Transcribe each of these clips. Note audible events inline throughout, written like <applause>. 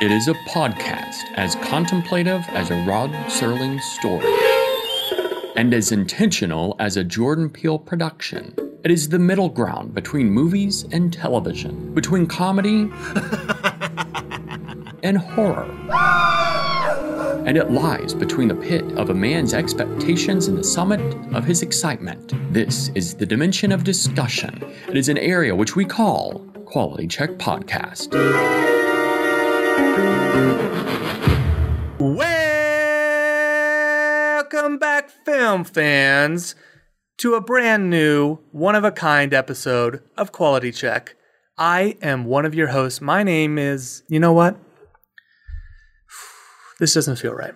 It is a podcast as contemplative as a Rod Serling story and as intentional as a Jordan Peele production. It is the middle ground between movies and television, between comedy <laughs> and horror. And it lies between the pit of a man's expectations and the summit of his excitement. This is the dimension of discussion. It is an area which we call Quality Check Podcast. Welcome back, film fans, to a brand new, one of a kind episode of Quality Check. I am one of your hosts. My name is, you know what? <sighs> This doesn't feel right.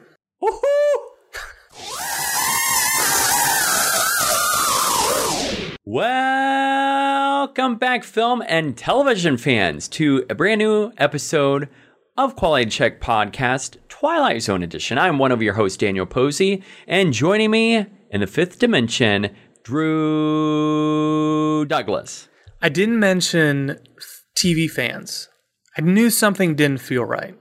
Welcome back, film and television fans, to a brand new episode of Quality Check Podcast, Twilight Zone Edition. I'm one of your hosts, Daniel Posey, and joining me in the fifth dimension, Drew Douglas. I didn't mention TV fans. I knew something didn't feel right.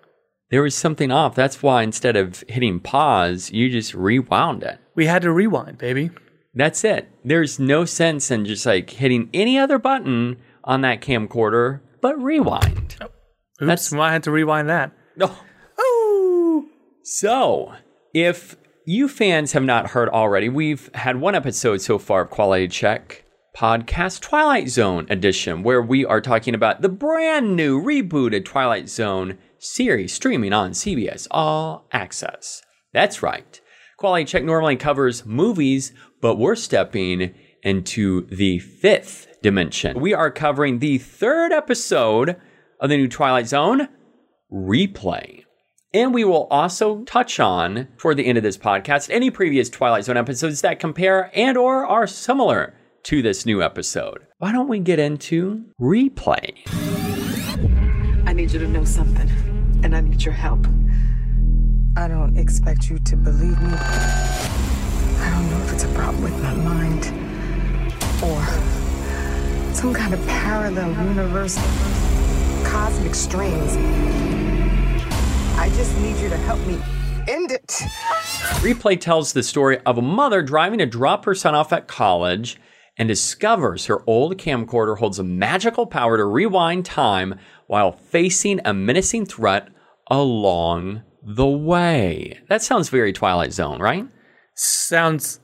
There was something off. That's why instead of hitting pause, you just rewound it. We had to rewind, baby. That's it. There's no sense in just like hitting any other button on that camcorder but rewind. Oops, That's- why I had to rewind that. No. Oh. So, if you fans have not heard already, we've had one episode so far of Quality Check podcast Twilight Zone edition, where we are talking about the brand new rebooted Twilight Zone series streaming on CBS All Access. That's right. Quality Check normally covers movies, but we're stepping into the fifth dimension. We are covering the third episode of the new Twilight Zone, Replay. And we will also touch on, toward the end of this podcast, any previous Twilight Zone episodes that compare and or are similar to this new episode. Why don't we get into Replay? I need you to know something, and I need your help. I don't expect you to believe me. I don't know if it's a problem with my mind or some kind of parallel universe, cosmic strings. I just need you to help me end it. Replay tells the story of a mother driving to drop her son off at college and discovers her old camcorder holds a magical power to rewind time while facing a menacing threat along the way. That sounds very Twilight Zone, right? Sounds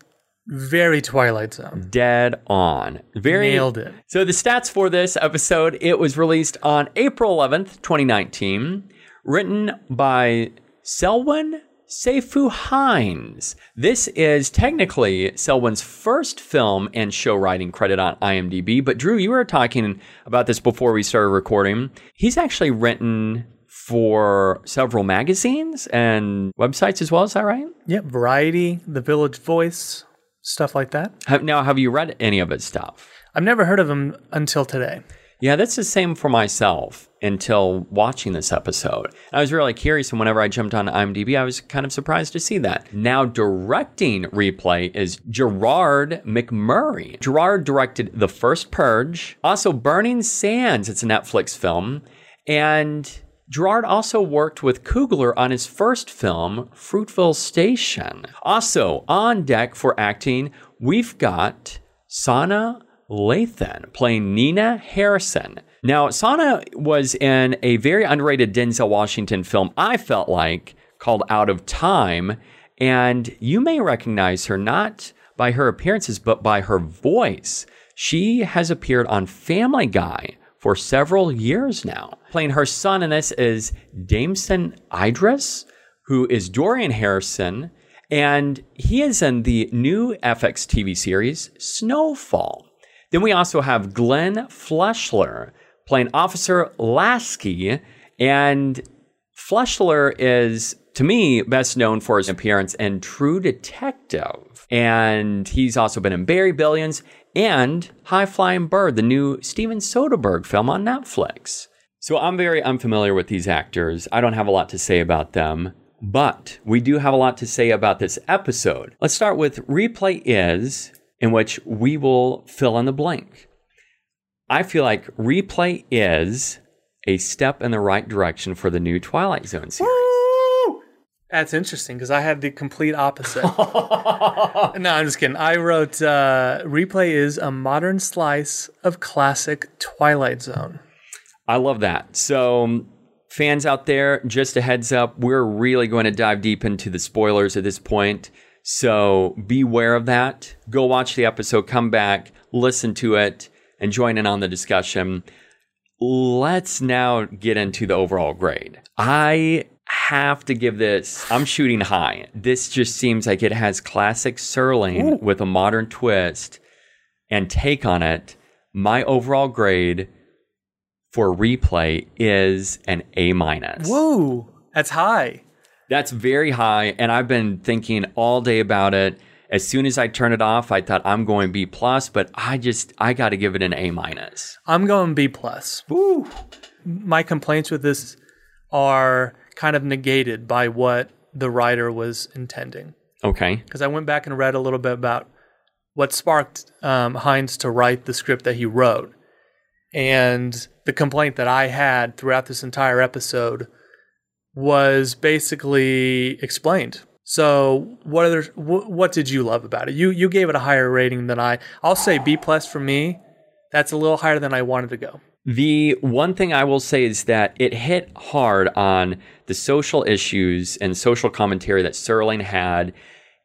very Twilight Zone. Dead on. Very Nailed it. So the stats for this episode, it was released on April 11th, 2019, written by Selwyn Seifu Hines. This is technically Selwyn's first film and show writing credit on IMDb, but Drew, you were talking about this before we started recording. He's actually written for several magazines and websites as well, is that right? Yep, Variety, The Village Voice, stuff like that. Have, now, have you read any of his stuff? I've never heard of him until today. Yeah, that's the same for myself until watching this episode. I was really curious, and whenever I jumped on IMDb, I was kind of surprised to see that. Now, directing replay is Gerard McMurray. Gerard directed The First Purge, also Burning Sands, it's a Netflix film, and Gerard also worked with Coogler on his first film, Fruitvale Station. Also, on deck for acting, we've got Sana Lathan playing Nina Harrison. Now, Sana was in a very underrated Denzel Washington film, I felt like, called Out of Time. And you may recognize her not by her appearances, but by her voice. She has appeared on Family Guy for several years now. Playing her son in this is Damson Idris, who is Dorian Harrison, and he is in the new FX TV series Snowfall. Then we also have Glenn Fleshler playing Officer Lasky. And Fleshler is, to me, best known for his appearance in True Detective. And he's also been in Barry Billions and High Flying Bird, the new Steven Soderbergh film on Netflix. So I'm very unfamiliar with these actors. I don't have a lot to say about them, but we do have a lot to say about this episode. Let's start with Replay Is, in which we will fill in the blank. I feel like Replay is a step in the right direction for the new Twilight Zone series. That's interesting because I had the complete opposite. <laughs> <laughs> no, I'm just kidding. I wrote uh, Replay is a modern slice of classic Twilight Zone. I love that. So, um, fans out there, just a heads up, we're really going to dive deep into the spoilers at this point. So, beware of that. Go watch the episode, come back, listen to it, and join in on the discussion. Let's now get into the overall grade. I have to give this, I'm shooting high. This just seems like it has classic Serling with a modern twist and take on it. My overall grade for replay is an A minus. Whoa, that's high. That's very high, and I've been thinking all day about it. As soon as I turn it off, I thought I'm going B plus, but I just I got to give it an A minus. I'm going B plus. Woo. My complaints with this are kind of negated by what the writer was intending. Okay. Because I went back and read a little bit about what sparked um, Hines to write the script that he wrote. And the complaint that I had throughout this entire episode was basically explained. So, what other wh- what did you love about it? You you gave it a higher rating than I. I'll say B plus for me. That's a little higher than I wanted to go. The one thing I will say is that it hit hard on the social issues and social commentary that Serling had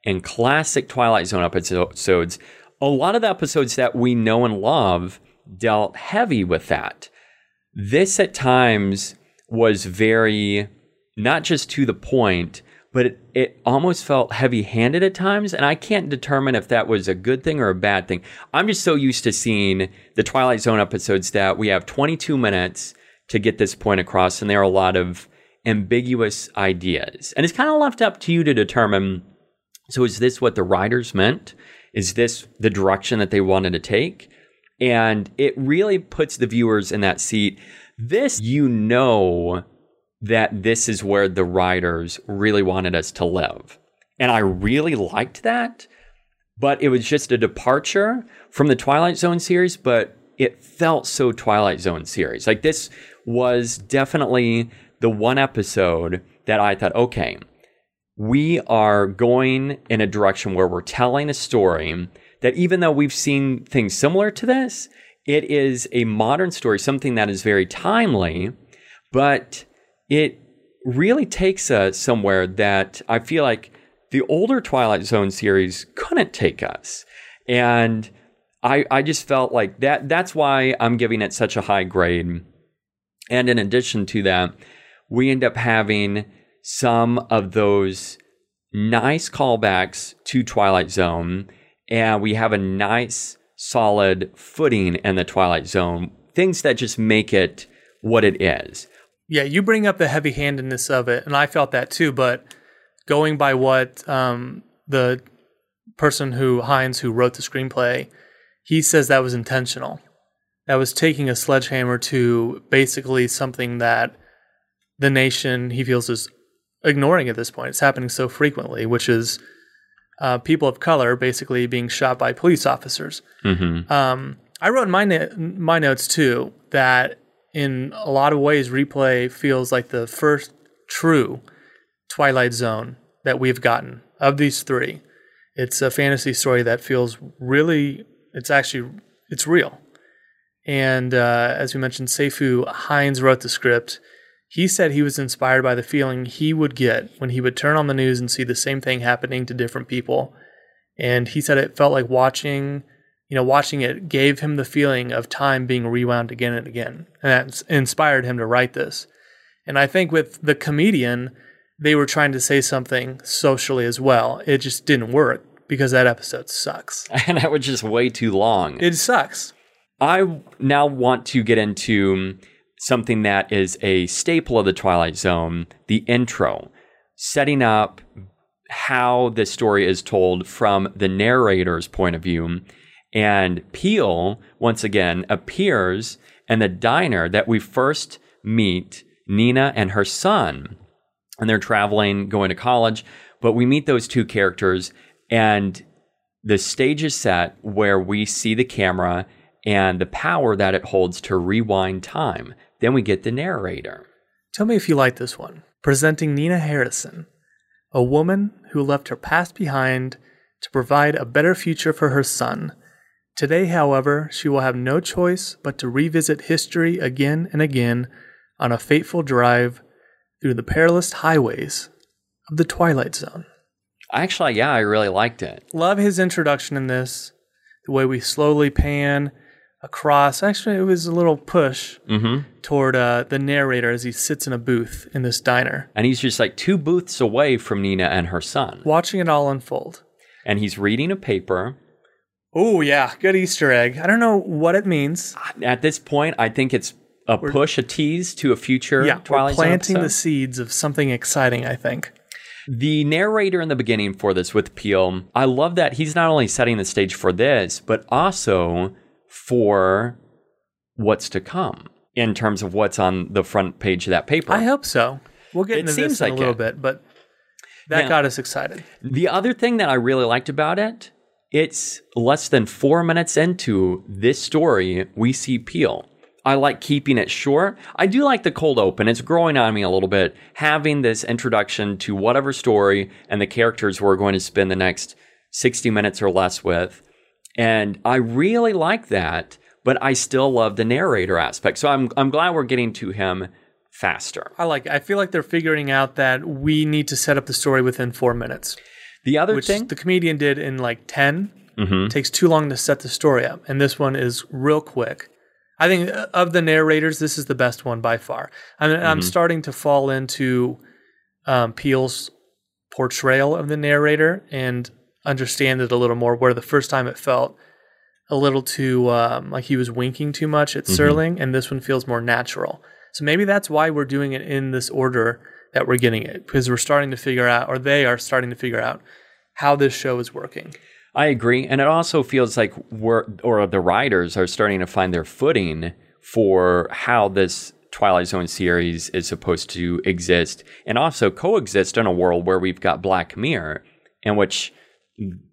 in classic Twilight Zone episodes. A lot of the episodes that we know and love dealt heavy with that. This at times was very not just to the point, but it, it almost felt heavy handed at times. And I can't determine if that was a good thing or a bad thing. I'm just so used to seeing the Twilight Zone episodes that we have 22 minutes to get this point across, and there are a lot of ambiguous ideas. And it's kind of left up to you to determine so, is this what the writers meant? Is this the direction that they wanted to take? And it really puts the viewers in that seat. This, you know, that this is where the writers really wanted us to live. And I really liked that, but it was just a departure from the Twilight Zone series, but it felt so Twilight Zone series. Like this was definitely the one episode that I thought, okay, we are going in a direction where we're telling a story that even though we've seen things similar to this, it is a modern story, something that is very timely, but it really takes us somewhere that I feel like the older Twilight Zone series couldn't take us. And I, I just felt like that that's why I'm giving it such a high grade. And in addition to that, we end up having some of those nice callbacks to Twilight Zone, and we have a nice solid footing in the Twilight Zone, things that just make it what it is. Yeah, you bring up the heavy handedness of it, and I felt that too. But going by what um, the person who Hines who wrote the screenplay, he says that was intentional. That was taking a sledgehammer to basically something that the nation he feels is ignoring at this point. It's happening so frequently, which is uh, people of color basically being shot by police officers. Mm-hmm. Um, I wrote in my na- my notes too that in a lot of ways, replay feels like the first true Twilight Zone that we've gotten of these three. It's a fantasy story that feels really. It's actually it's real. And uh, as we mentioned, Seifu Hines wrote the script. He said he was inspired by the feeling he would get when he would turn on the news and see the same thing happening to different people. And he said it felt like watching, you know, watching it gave him the feeling of time being rewound again and again. And that inspired him to write this. And I think with the comedian, they were trying to say something socially as well. It just didn't work because that episode sucks. <laughs> And that was just way too long. It sucks. I now want to get into something that is a staple of the Twilight Zone the intro, setting up how the story is told from the narrator's point of view. And Peele, once again, appears in the diner that we first meet Nina and her son. And they're traveling, going to college. But we meet those two characters, and the stage is set where we see the camera and the power that it holds to rewind time. Then we get the narrator. Tell me if you like this one. Presenting Nina Harrison, a woman who left her past behind to provide a better future for her son. Today, however, she will have no choice but to revisit history again and again on a fateful drive through the perilous highways of the Twilight Zone. Actually, yeah, I really liked it. Love his introduction in this, the way we slowly pan across. Actually, it was a little push toward uh, the narrator as he sits in a booth in this diner, And he's just like two booths away from Nina and her son. watching it all unfold. And he's reading a paper. Oh, yeah, good Easter egg. I don't know what it means. At this point, I think it's a push, a tease to a future Yeah, Twilight we're planting the seeds of something exciting, I think. The narrator in the beginning for this with Peele, I love that he's not only setting the stage for this, but also for what's to come in terms of what's on the front page of that paper. I hope so. We'll get It into this in a little it. bit, but that Yeah. got us excited. The other thing that I really liked about it, it's less than four minutes into this story, we see Peele. I like keeping it short. I do like the cold open. It's growing on me a little bit, having this introduction to whatever story and the characters we're going to spend the next 60 minutes or less with. And I really like that, but I still love the narrator aspect. So I'm, I'm glad we're getting to him faster. I like it. I feel like they're figuring out that we need to set up the story within four minutes, The other which thing, the comedian did in like 10. Mhm. takes too long to set the story up. And this one is real quick. I think uh, of the narrators, this is the best one by far. I'm, I'm starting to fall into um, Peele's portrayal of the narrator and understand it a little more. Where the first time it felt a little too um, like he was winking too much at Serling, and this one feels more natural. So maybe that's why we're doing it in this order that we're getting it because we're starting to figure out, or they are starting to figure out how this show is working. I agree, and it also feels like we're or the writers are starting to find their footing for how this Twilight Zone series is supposed to exist, and also coexist in a world where we've got Black Mirror, in which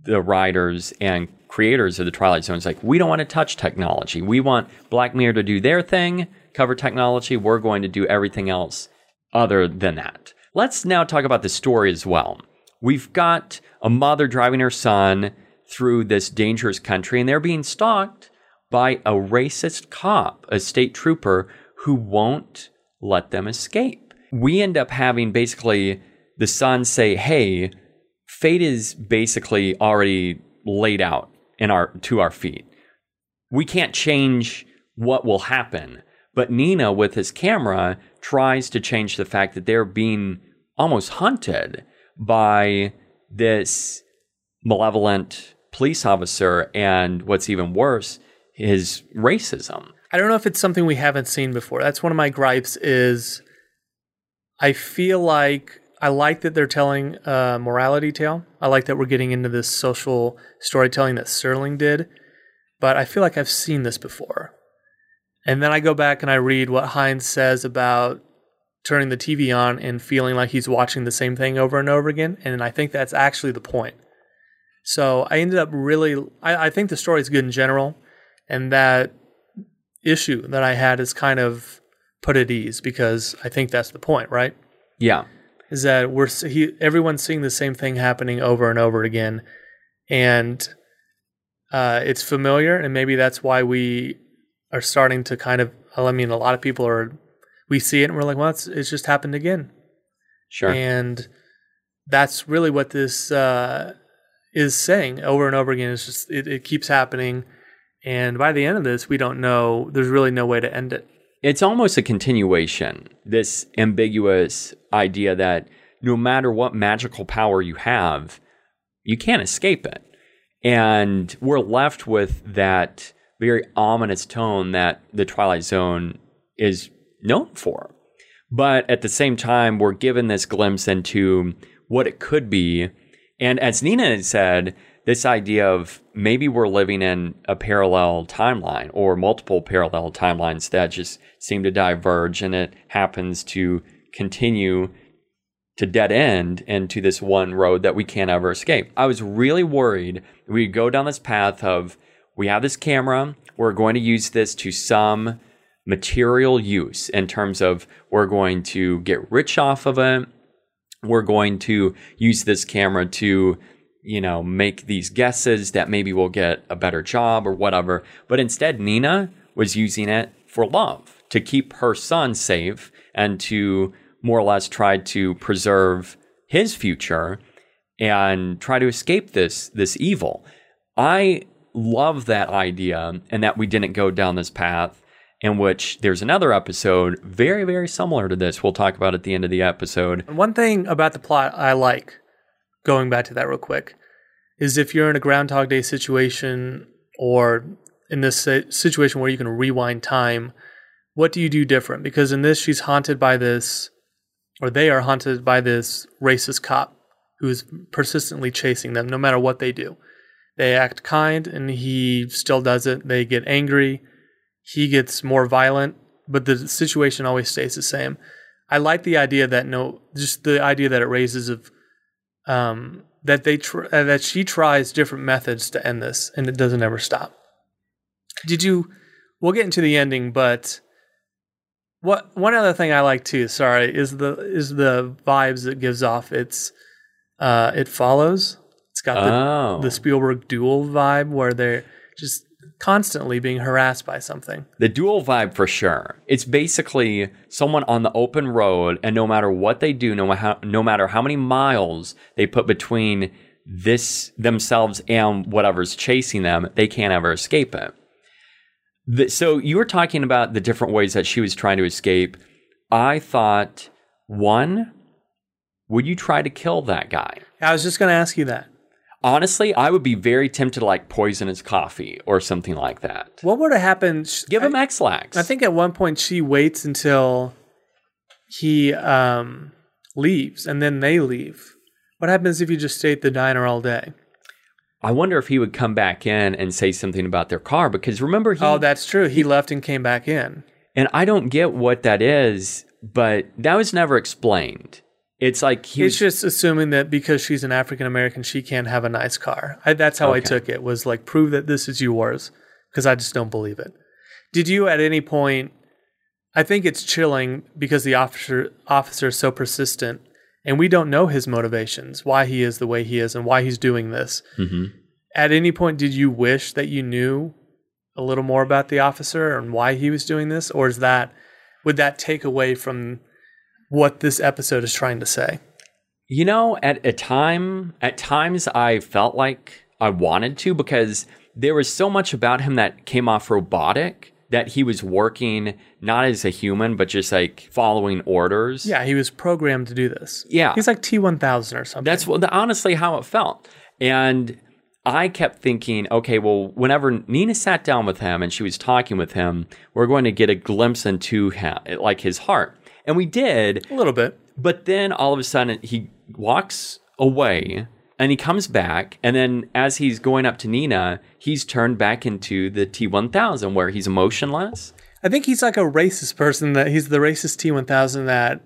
the writers and creators of the Twilight Zone is like, we don't want to touch technology. We want Black Mirror to do their thing, cover technology. We're going to do everything else other than that. Let's now talk about the story as well. We've got a mother driving her son through this dangerous country, and they're being stalked by a racist cop, a state trooper, who won't let them escape. We end up having basically the son say, Hey, fate is basically already laid out in our to our feet. We can't change what will happen. But Nina, with his camera, tries to change the fact that they're being almost hunted by this malevolent police officer, and what's even worse, his racism. I don't know if it's something we haven't seen before. That's one of my gripes is I feel like I like that they're telling a morality tale. I like that we're getting into this social storytelling that Serling did, but I feel like I've seen this before. And then I go back and I read what Hines says about turning the TV on and feeling like he's watching the same thing over and over again. And I think that's actually the point. So I ended up really, I, I think the story is good in general. And that issue that I had is kind of put at ease because I think that's the point, right? Yeah. Is that we're he, everyone's seeing the same thing happening over and over again, and uh, it's familiar, and maybe that's why we are starting to kind of. I mean, a lot of people are. We see it and we're like, well, it's, it's just happened again, Sure. and that's really what this uh, is saying over and over again. It's just it, it keeps happening, and by the end of this, we don't know. There's really no way to end it. It's almost a continuation this ambiguous idea that no matter what magical power you have you can't escape it and we're left with that very ominous tone that the Twilight Zone is known for. But at the same time, we're given this glimpse into what it could be. And as Nina said, this idea of maybe we're living in a parallel timeline or multiple parallel timelines that just seem to diverge and it happens to continue to dead end into this one road that we can't ever escape. I was really worried we go down this path of we have this camera, we're going to use this to some material use in terms of we're going to get rich off of it. We're going to use this camera to, you know, make these guesses that maybe we'll get a better job or whatever. But instead, Nina was using it for love to keep her son safe and to more or less try to preserve his future and try to escape this this evil. I love that idea and that we didn't go down this path in which there's another episode very very similar to this we'll talk about at the end of the episode. One thing about the plot I like, going back to that real quick, is if you're in a Groundhog Day situation or in this situation where you can rewind time, what do you do different? Because in this, she's haunted by this, or they are haunted by this racist cop who is persistently chasing them no matter what they do. They act kind and he still does it. They get angry. He gets more violent, but the situation always stays the same. I like the idea that no, just the idea that it raises of um, that they tr- uh, that she tries different methods to end this, and it doesn't ever stop. Did you? We'll get into the ending, but what one other thing I like too. Sorry, is the is the vibes it gives off. It's uh, it follows. It's got the Oh. the Spielberg duel vibe where they're just constantly being harassed by something. The Duel vibe for sure. It's basically someone on the open road, and no matter what they do, no, how, no matter how many miles they put between this themselves and whatever's chasing them, they can't ever escape it. The, so you were talking about the different ways that she was trying to escape. I thought, one, would you try to kill that guy? I was just going to ask you that. Honestly, I would be very tempted to like poison his coffee or something like that. What would have happened? Give him X-Lax. I think at one point she waits until he um, leaves and then they leave. What happens if you just stay at the diner all day? I wonder if he would come back in and say something about their car because remember he oh, that's true. He left and came back in. and I don't get what that is, but that was never explained. It's like he He's was just assuming that because she's an African American, she can't have a nice car. I, that's how I took it. Was like prove that this is yours because I just don't believe it. Did you at any point? I think it's chilling because the officer officer is so persistent, and we don't know his motivations, why he is the way he is, and why he's doing this. Mhm. At any point, did you wish that you knew a little more about the officer and why he was doing this, or is that would that take away from what this episode is trying to say? You know, at a time, at times I felt like I wanted to because there was so much about him that came off robotic that he was working not as a human, but just like following orders. Yeah, he was programmed to do this. Yeah. He's like T1000 or something. That's what, honestly how it felt. And I kept thinking, okay, well, whenever Nina sat down with him and she was talking with him, we're going to get a glimpse into him, like his heart. And we did. a little bit. But then all of a sudden he walks away and he comes back. And then as he's going up to Nina, he's turned back into the T1000 where he's emotionless. I think he's like a racist person that he's the racist T1000 that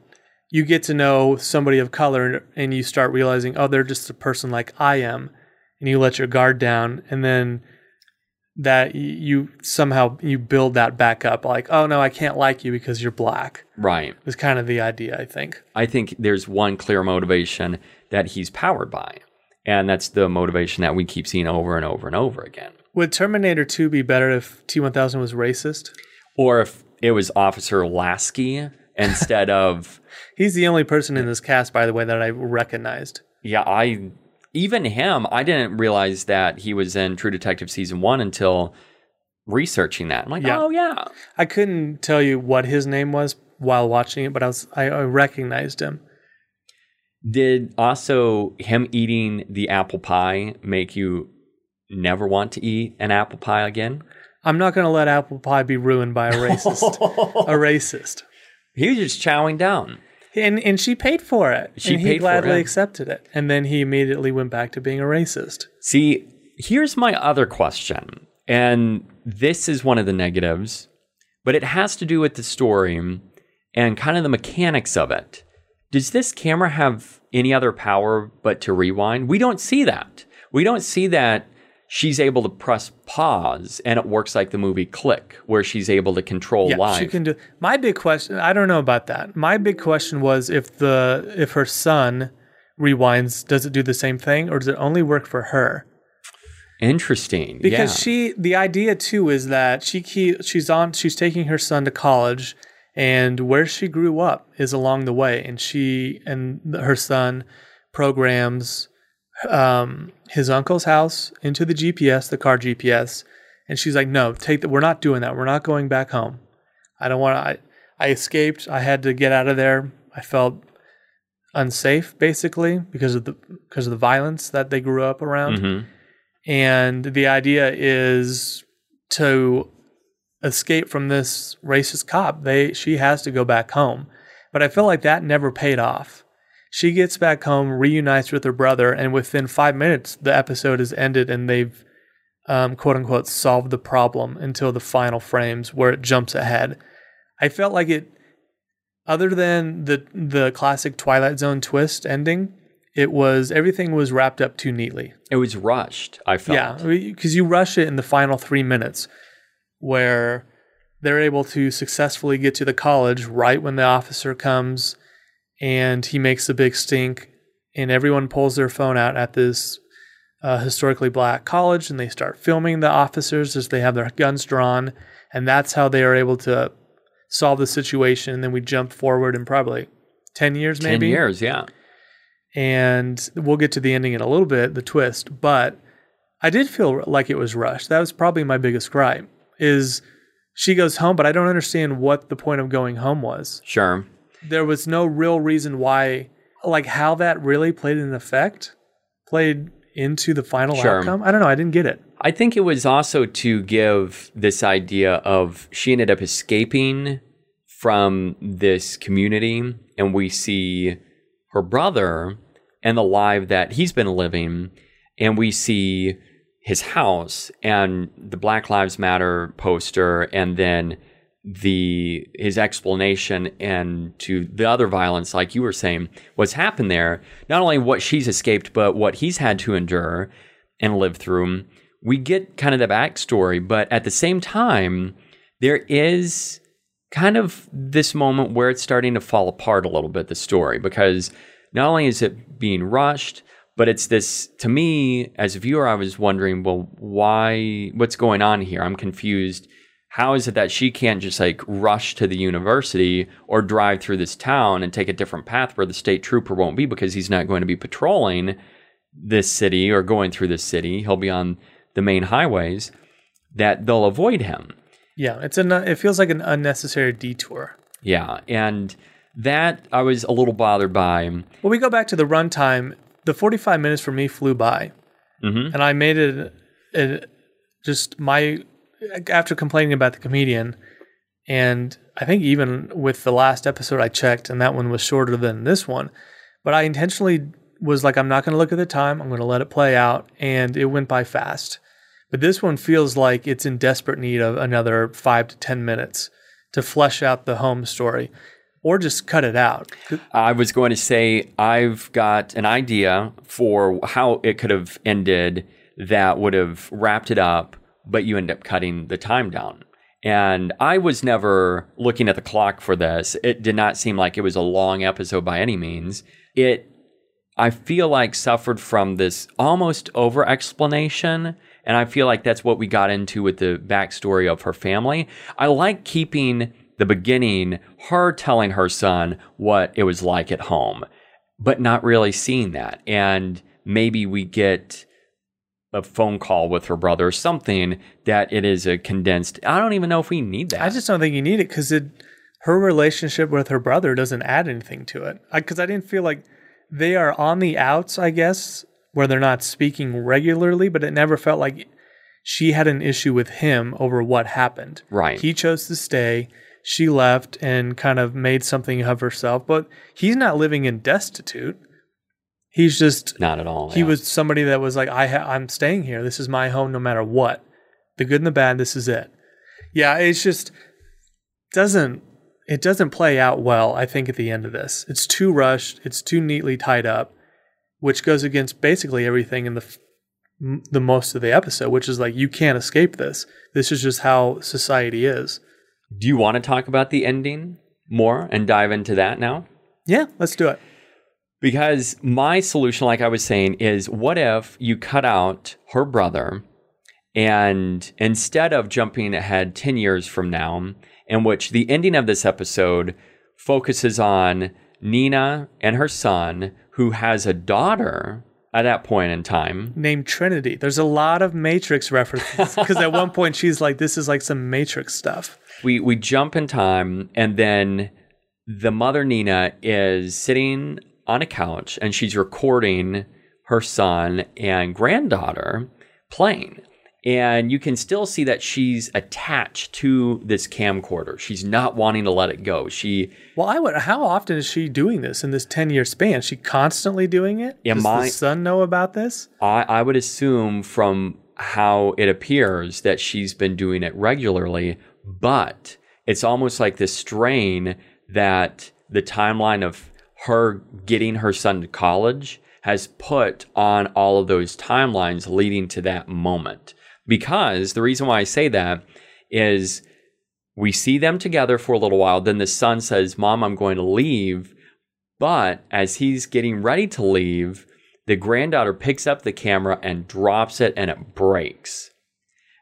you get to know somebody of color and you start realizing, oh, they're just a person like I am. And you let your guard down. And then that you somehow you build that back up like, oh, no, I can't like you because you're black. Right. Was kind of the idea, I think. I think there's one clear motivation that he's powered by. And that's the motivation that we keep seeing over and over and over again. Would Terminator 2 be better if T1000 was racist? Or if it was Officer Lasky <laughs> instead of, He's the only person in this cast, by the way, that I recognized. yeah, I, even him, I didn't realize that he was in True Detective season one until researching that. I'm like, Yeah. oh, yeah. I couldn't tell you what his name was while watching it, but I was I, I recognized him. Did also him eating the apple pie make you never want to eat an apple pie again? I'm not going to let apple pie be ruined by a racist. <laughs> a racist. He was just chowing down. And and she paid for it. She and he gladly accepted it. And then he immediately went back to being a racist. See, here's my other question. And this is one of the negatives, but it has to do with the story and kind of the mechanics of it. Does this camera have any other power but to rewind? We don't see that. We don't see that she's able to press pause and it works like the movie Click, where she's able to control Yeah, live. she can do. My big question. I don't know about that. My big question was if the if her son rewinds, does it do the same thing, or does it only work for her? Interesting. Because yeah. she, the idea too is that she keep, she's on, she's taking her son to college, and where she grew up is along the way, and she and her son programs um, his uncle's house into the GPS, the car GPS, and she's like, "No, take that. We're not doing that. We're not going back home. I don't want to. I, I escaped. I had to get out of there. I felt unsafe, basically, because of the because of the violence that they grew up around." Mhm. and the idea is to escape from this racist cop they she has to go back home but i feel like that never paid off she gets back home reunites with her brother and within five minutes the episode is ended and they've um, quote unquote solved the problem until the final frames where it jumps ahead i felt like it other than the the classic twilight zone twist ending it was everything was wrapped up too neatly it was rushed, I felt. yeah, because you rush it in the final three minutes, where they're able to successfully get to the college right when the officer comes, and he makes a big stink, and everyone pulls their phone out at this uh, historically black college, and they start filming the officers as they have their guns drawn, and that's how they are able to solve the situation. And then we jump forward in probably ten years, maybe 10 years, yeah. and we'll get to the ending in a little bit, the twist, but I did feel like it was rushed. That was probably my biggest gripe is she goes home, but I don't understand what the point of going home was. Sure. There was no real reason why like how that really played an effect, played into the final Sure. outcome. I don't know, I didn't get it. I think it was also to give this idea of she ended up escaping from this community, and we see her brother and the life that he's been living, and we see his house and the Black Lives Matter poster, and then the his explanation and to the other violence, like you were saying, what's happened there. Not only what she's escaped, but what he's had to endure and live through. We get kind of the backstory, but at the same time, there is kind of this moment where it's starting to fall apart a little bit, the story, because not only is it being rushed, but it's this, to me, as a viewer, I was wondering, well, why, what's going on here? I'm confused. How is it that she can't just like rush to the university or drive through this town and take a different path where the state trooper won't be because he's not going to be patrolling this city or going through this city? He'll be on the main highways that they'll avoid him. Yeah, it's an it feels like an unnecessary detour. Yeah, and that I was a little bothered by. Well, we go back to the runtime. The 45 minutes for me flew by. Mhm. And I made it, it just my, after complaining about the comedian, and I think even with the last episode I checked, and that one was shorter than this one, but I intentionally was like, I'm not going to look at the time. I'm going to let it play out. And it went by fast. But this one feels like it's in desperate need of another five to 10 minutes to flesh out the home story or just cut it out. I was going to say I've got an idea for how it could have ended that would have wrapped it up, but you end up cutting the time down. And I was never looking at the clock for this. It did not seem like it was a long episode by any means. It I feel like suffered from this almost over explanation. And I feel like that's what we got into with the backstory of her family. I like keeping the beginning, her telling her son what it was like at home, but not really seeing that. And maybe we get a phone call with her brother, something that it is a condensed. I don't even know if we need that. I just don't think you need it because it her relationship with her brother doesn't add anything to it. Because I, didn't feel like they are on the outs, I guess, where they're not speaking regularly, but it never felt like she had an issue with him over what happened. Right. He chose to stay. She left and kind of made something of herself, but he's not living in destitute. He's just Not at all. he yeah. was somebody that was like, I ha- I'm staying here. This is my home, no matter what. The good and the bad. This is it. Yeah, it's just doesn't it doesn't play out well. I think at the end of this, it's too rushed. It's too neatly tied up, which goes against basically everything in the f- the most of the episode, which is like you can't escape this. This is just how society is. Do you want to talk about the ending more and dive into that now? Yeah, let's do it. Because my solution, like I was saying, is what if you cut out her brother and instead of jumping ahead 10 years from now, in which the ending of this episode focuses on Nina and her son, who has a daughter at that point in time. Named Trinity. There's a lot of Matrix references because at one point she's like, "This is like some Matrix stuff." We, we jump in time, and then the mother, Nina, is sitting on a couch and she's recording her son and granddaughter playing. And you can still see that she's attached to this camcorder. She's not wanting to let it go. She Well, I would. How often is she doing this in this ten year span? Is she constantly doing it? Does the son know about this? I, I would assume from how it appears that she's been doing it regularly, but it's almost like this strain that the timeline of her getting her son to college has put on all of those timelines leading to that moment. Because the reason why I say that is we see them together for a little while. Then the son says, Mom, I'm going to leave. But as he's getting ready to leave, the granddaughter picks up the camera and drops it and it breaks.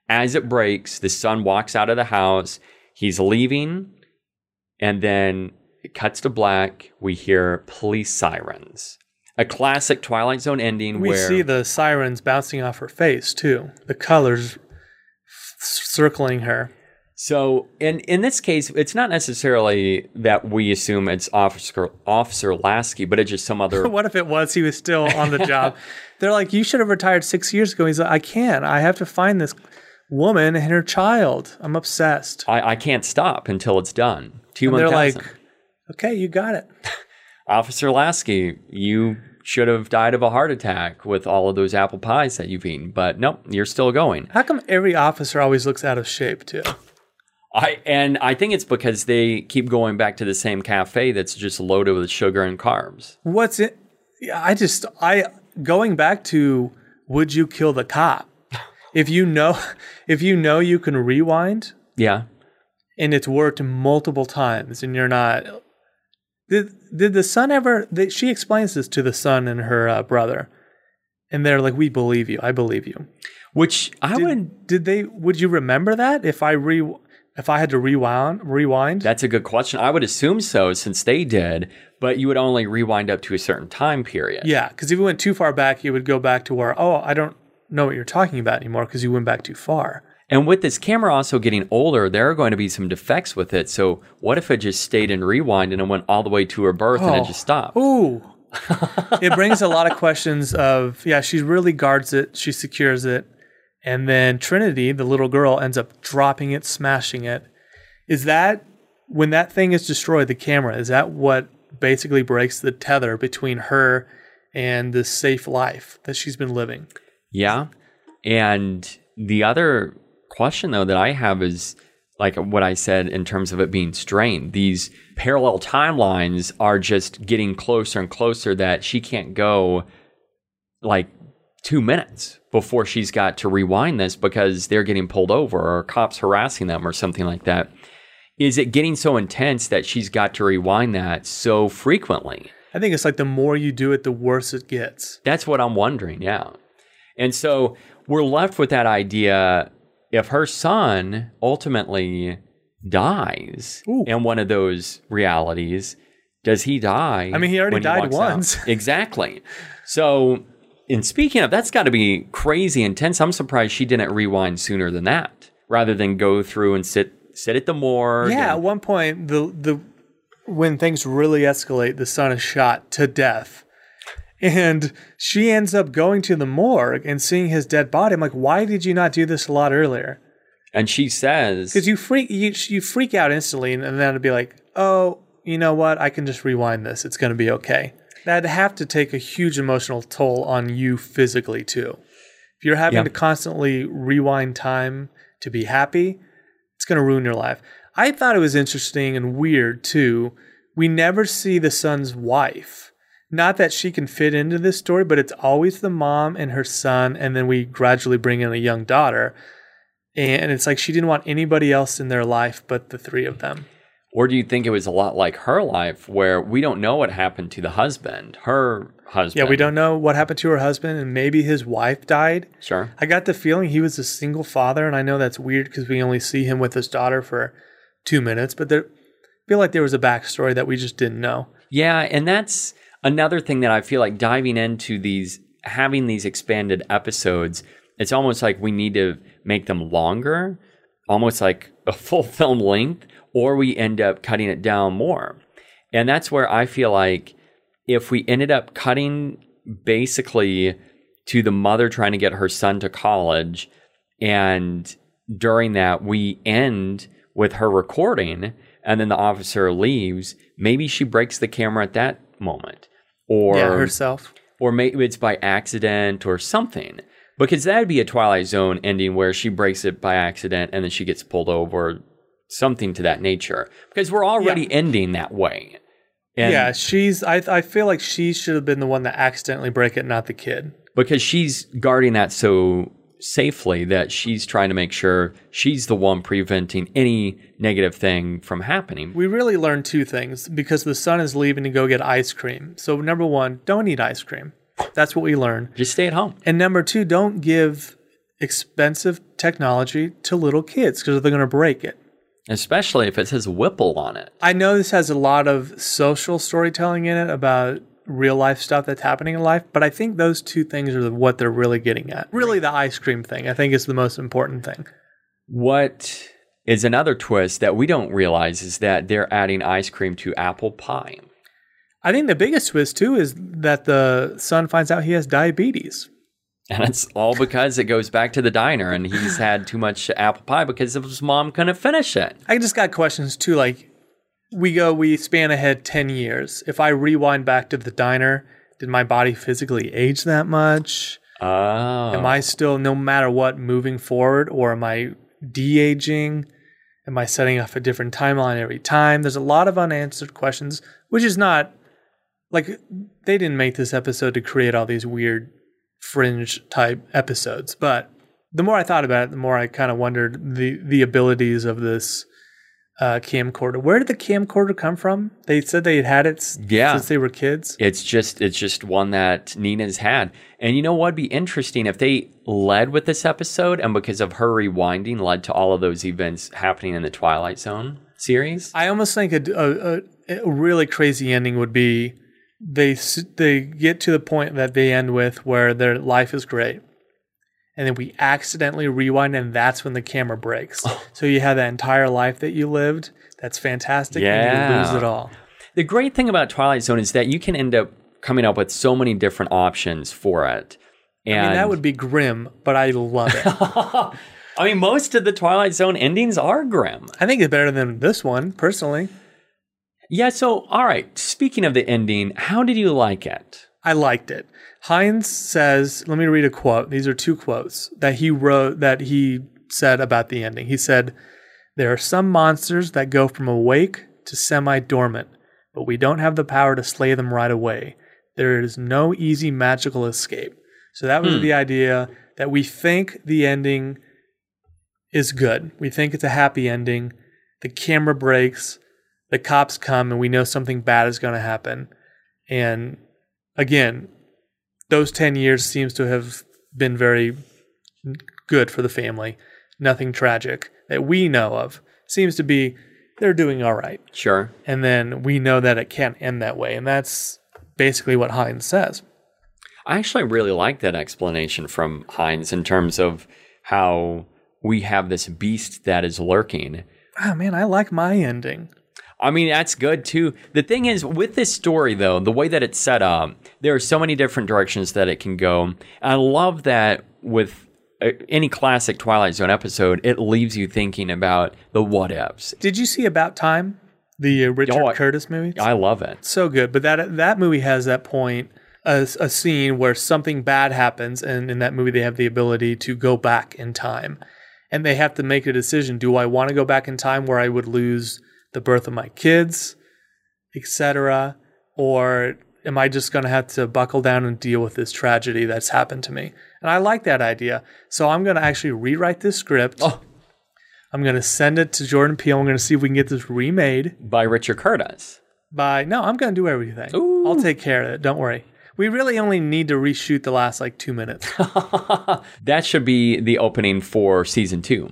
As it breaks, the son walks out of the house. He's leaving. And then it cuts to black. We hear police sirens. A classic Twilight Zone ending We where see the sirens bouncing off her face too. The colors circling her. So in in this case, it's not necessarily that we assume it's Officer Officer Lasky, but it's just some other. <laughs> What if it was he was still on the job? <laughs> They're like, you should have retired six years ago. He's like, I can't. I have to find this woman and her child. I'm obsessed. I, I can't stop until it's done. T one they're like, okay, you got it. Officer Lasky, you should have died of a heart attack with all of those apple pies that you've eaten, but nope, you're still going. How come every officer always looks out of shape too? I and I think it's because they keep going back to the same cafe that's just loaded with sugar and carbs. What's it? I just I going back to would you kill the cop? If you know <laughs> if you know you can rewind Yeah. and it's worked multiple times and you're not did did the son ever they, she explains this to the son and her uh, brother. And they're like we believe you. I believe you. Which I did, would did they would you remember that if i re if i had to rewind rewind? That's a good question. I would assume so since they did, but you would only rewind up to a certain time period. yeah because if you went too far back you would go back to where oh i don't know what you're talking about anymore because you went back too far And with this camera also getting older, there are going to be some defects with it. So what if it just stayed in rewind and it went all the way to her birth and it Oh. just stopped? Ooh. <laughs> it brings a lot of questions of yeah, she really guards it, she secures it, and then Trinity, the little girl, ends up dropping it, smashing it. Is that when that thing is destroyed, the camera, is that what basically breaks the tether between her and this safe life that she's been living? Yeah. And the other question though that I have is like what I said in terms of it being strained. These parallel timelines are just getting closer and closer that she can't go like two minutes before she's got to rewind this because they're getting pulled over or cops harassing them or something like that. Is it getting so intense that she's got to rewind that so frequently? I think it's like the more you do it, the worse it gets. That's what I'm wondering, yeah. And so we're left with that idea if her son ultimately dies Ooh. in one of those realities, does he die? I mean, he already when died out? once. <laughs> exactly. So, in speaking of, that's got to be crazy intense. I'm surprised she didn't rewind sooner than that, rather than go through and sit sit at the morgue. Yeah, at one point, the the when things really escalate, the son is shot to death, And she ends up going to the morgue and seeing his dead body. I'm like, why did you not do this a lot earlier? And she says, Because you freak you, you freak out instantly, and, and then it'd be like, oh, you know what? I can just rewind this. It's going to be okay. That'd have to take a huge emotional toll on you physically too. If you're having Yeah. to constantly rewind time to be happy, it's going to ruin your life. I thought it was interesting and weird too. We never see the son's wife. Not that she can fit into this story, but it's always the mom and her son, and then we gradually bring in a young daughter. And it's like she didn't want anybody else in their life but the three of them. or do you think it was a lot like her life where we don't know what happened to the husband, her husband? Yeah, we don't know what happened to her husband, and maybe his wife died. Sure. I got the feeling he was a single father, and I know that's weird because we only see him with his daughter for two minutes, but there I feel like there was a backstory that we just didn't know. Yeah, and that's another thing that I feel like diving into these, having these expanded episodes, it's almost like we need to make them longer, almost like a <laughs> full film length, or we end up cutting it down more. And that's where I feel like if we ended up cutting basically to the mother trying to get her son to college, and during that, we end with her recording, and then the officer leaves. Maybe she breaks the camera at that moment, or yeah, herself. or maybe it's by accident or something. Because that'd be a Twilight Zone ending where she breaks it by accident and then she gets pulled over, something to that nature. Because we're already ending that way. And yeah, she's. I I feel like she should have been the one that accidentally break it, not the kid. because she's guarding that so safely that she's trying to make sure she's the one preventing any negative thing from happening. We really learned two things because the son is leaving to go get ice cream. So number one, don't eat ice cream. That's what we learned. Just stay at home. And number two, don't give expensive technology to little kids because they're going to break it. Especially if it says Whipple on it. I know this has a lot of social storytelling in it about real life stuff that's happening in life, but I think those two things are what they're really getting at. Really, the ice cream thing, I think, is the most important thing. What is another twist that we don't realize is that they're adding ice cream to apple pie. I think the biggest twist, too, is that the son finds out he has diabetes. And it's all because it goes back to the diner and he's had too much apple pie because his mom couldn't finish it. I just got questions, too. Like, we go, we span ahead 10 years. If I rewind back to the diner, did my body physically age that much? Oh. Am I still, no matter what, moving forward, or am I de aging? Am I setting off a different timeline every time? There's a lot of unanswered questions, which is not like they didn't make this episode to create all these weird fringe type episodes. But the more I thought about it, the more I kind of wondered the the abilities of this uh, camcorder. Where did the camcorder come from? They said they had had it s- Yeah. since they were kids. It's just it's just one that Nina's had. And you know what'd be interesting if they led with this episode and because of her rewinding led to all of those events happening in the Twilight Zone series? I almost think a, a, a, a really crazy ending would be they they get to the point that they end with where their life is great, and then we accidentally rewind, and that's when the camera breaks. <laughs> so you have that entire life that you lived. That's fantastic, and you lose it all. The great thing about Twilight Zone is that you can end up coming up with so many different options for it. And I mean, that would be grim, but I love it. <laughs> I mean, most of the Twilight Zone endings are grim. I think it's better than this one, personally. Yeah, so all right, speaking of the ending, how did you like it? I liked it. Hinds says, let me read a quote. These are two quotes that he wrote that he said about the ending. He said, There are some monsters that go from awake to semi dormant, but we don't have the power to slay them right away. There is no easy magical escape. So that was hmm. the idea that we think the ending is good. We think it's a happy ending. The camera breaks, the cops come, and we know something bad is going to happen. And again, those 10 years seems to have been very good for the family. Nothing tragic that we know of. Seems to be they're doing all right. Sure. And then we know that it can't end that way. And that's basically what Hinds says. I actually really like that explanation from Hinds in terms of how we have this beast that is lurking. Oh man, I like my ending. I mean, that's good too. The thing is, with this story, though, the way that it's set up, there are so many different directions that it can go. I love that with uh, any classic Twilight Zone episode, it leaves you thinking about the what ifs. Did you see About Time, the uh, Richard Oh, I- Curtis movie? I love it. so good. But that that movie has that point, a, a scene where something bad happens, and in that movie they have the ability to go back in time, and they have to make a decision: Do I want to go back in time where I would lose the birth of my kids, etc., or am I just going to have to buckle down and deal with this tragedy that's happened to me? And I like that idea, so I'm going to actually rewrite this script. Oh. I'm going to send it to Jordan Peele. I'm going to see if we can get this remade By Richard Curtis. by no i'm gonna do everything Ooh. i'll take care of it don't worry we really only need to reshoot the last like two minutes <laughs> that should be the opening for season two.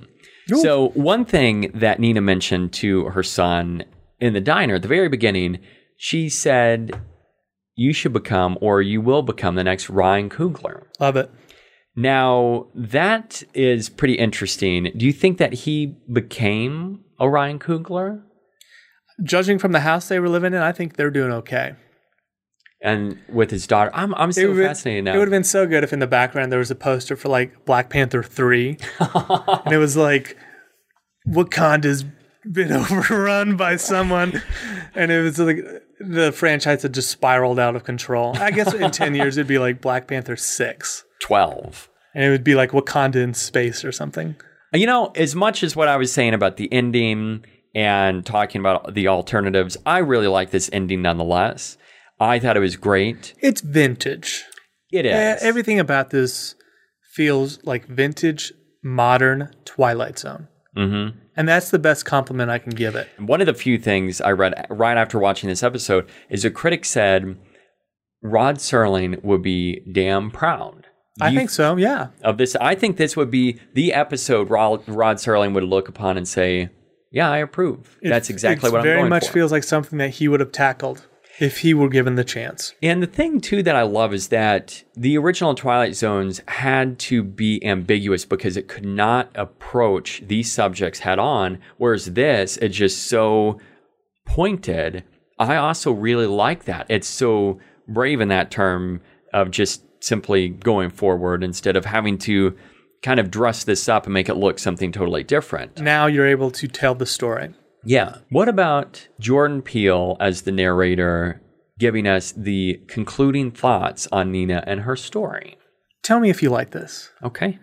So, one thing that Nina mentioned to her son in the diner at the very beginning, she said, You should become, or you will become, the next Ryan Coogler. love it Now, that is pretty interesting. Do you think that he became a Ryan Coogler? judging from the house they were living in i think they're doing okay And with his daughter, I'm, I'm so fascinated now. it would have been so good if in the background there was a poster for like black panther 3 <laughs> and it was like wakanda's been <laughs> overrun by someone and it was like the franchise had just spiraled out of control i guess in <laughs> 10 years it'd be like black panther 6 12. and it would be like wakanda in space or something You know, as much as what I was saying about the ending and talking about the alternatives, I really like this ending nonetheless. I thought it was great. it's vintage It is. Everything about this feels like vintage, modern Twilight Zone. Mhm. And that's the best compliment I can give it. One of the few things I read right after watching this episode is a critic said Rod Serling would be damn proud. I You- think so, yeah. of this. I think this would be the episode Rod, Rod Serling would look upon and say, "Yeah, I approve. That's exactly what I'm very much feels like something that he would have tackled if he were given the chance. And the thing too that I love is that the original Twilight Zones had to be ambiguous because it could not approach these subjects head on, whereas this is just so pointed. I also really like that. It's so brave in that term of just simply going forward instead of having to kind of dress this up and make it look something totally different. Now you're able to tell the story. Yeah. What about Jordan Peele as the narrator giving us the concluding thoughts on Nina and her story? Tell me if you like this. Okay.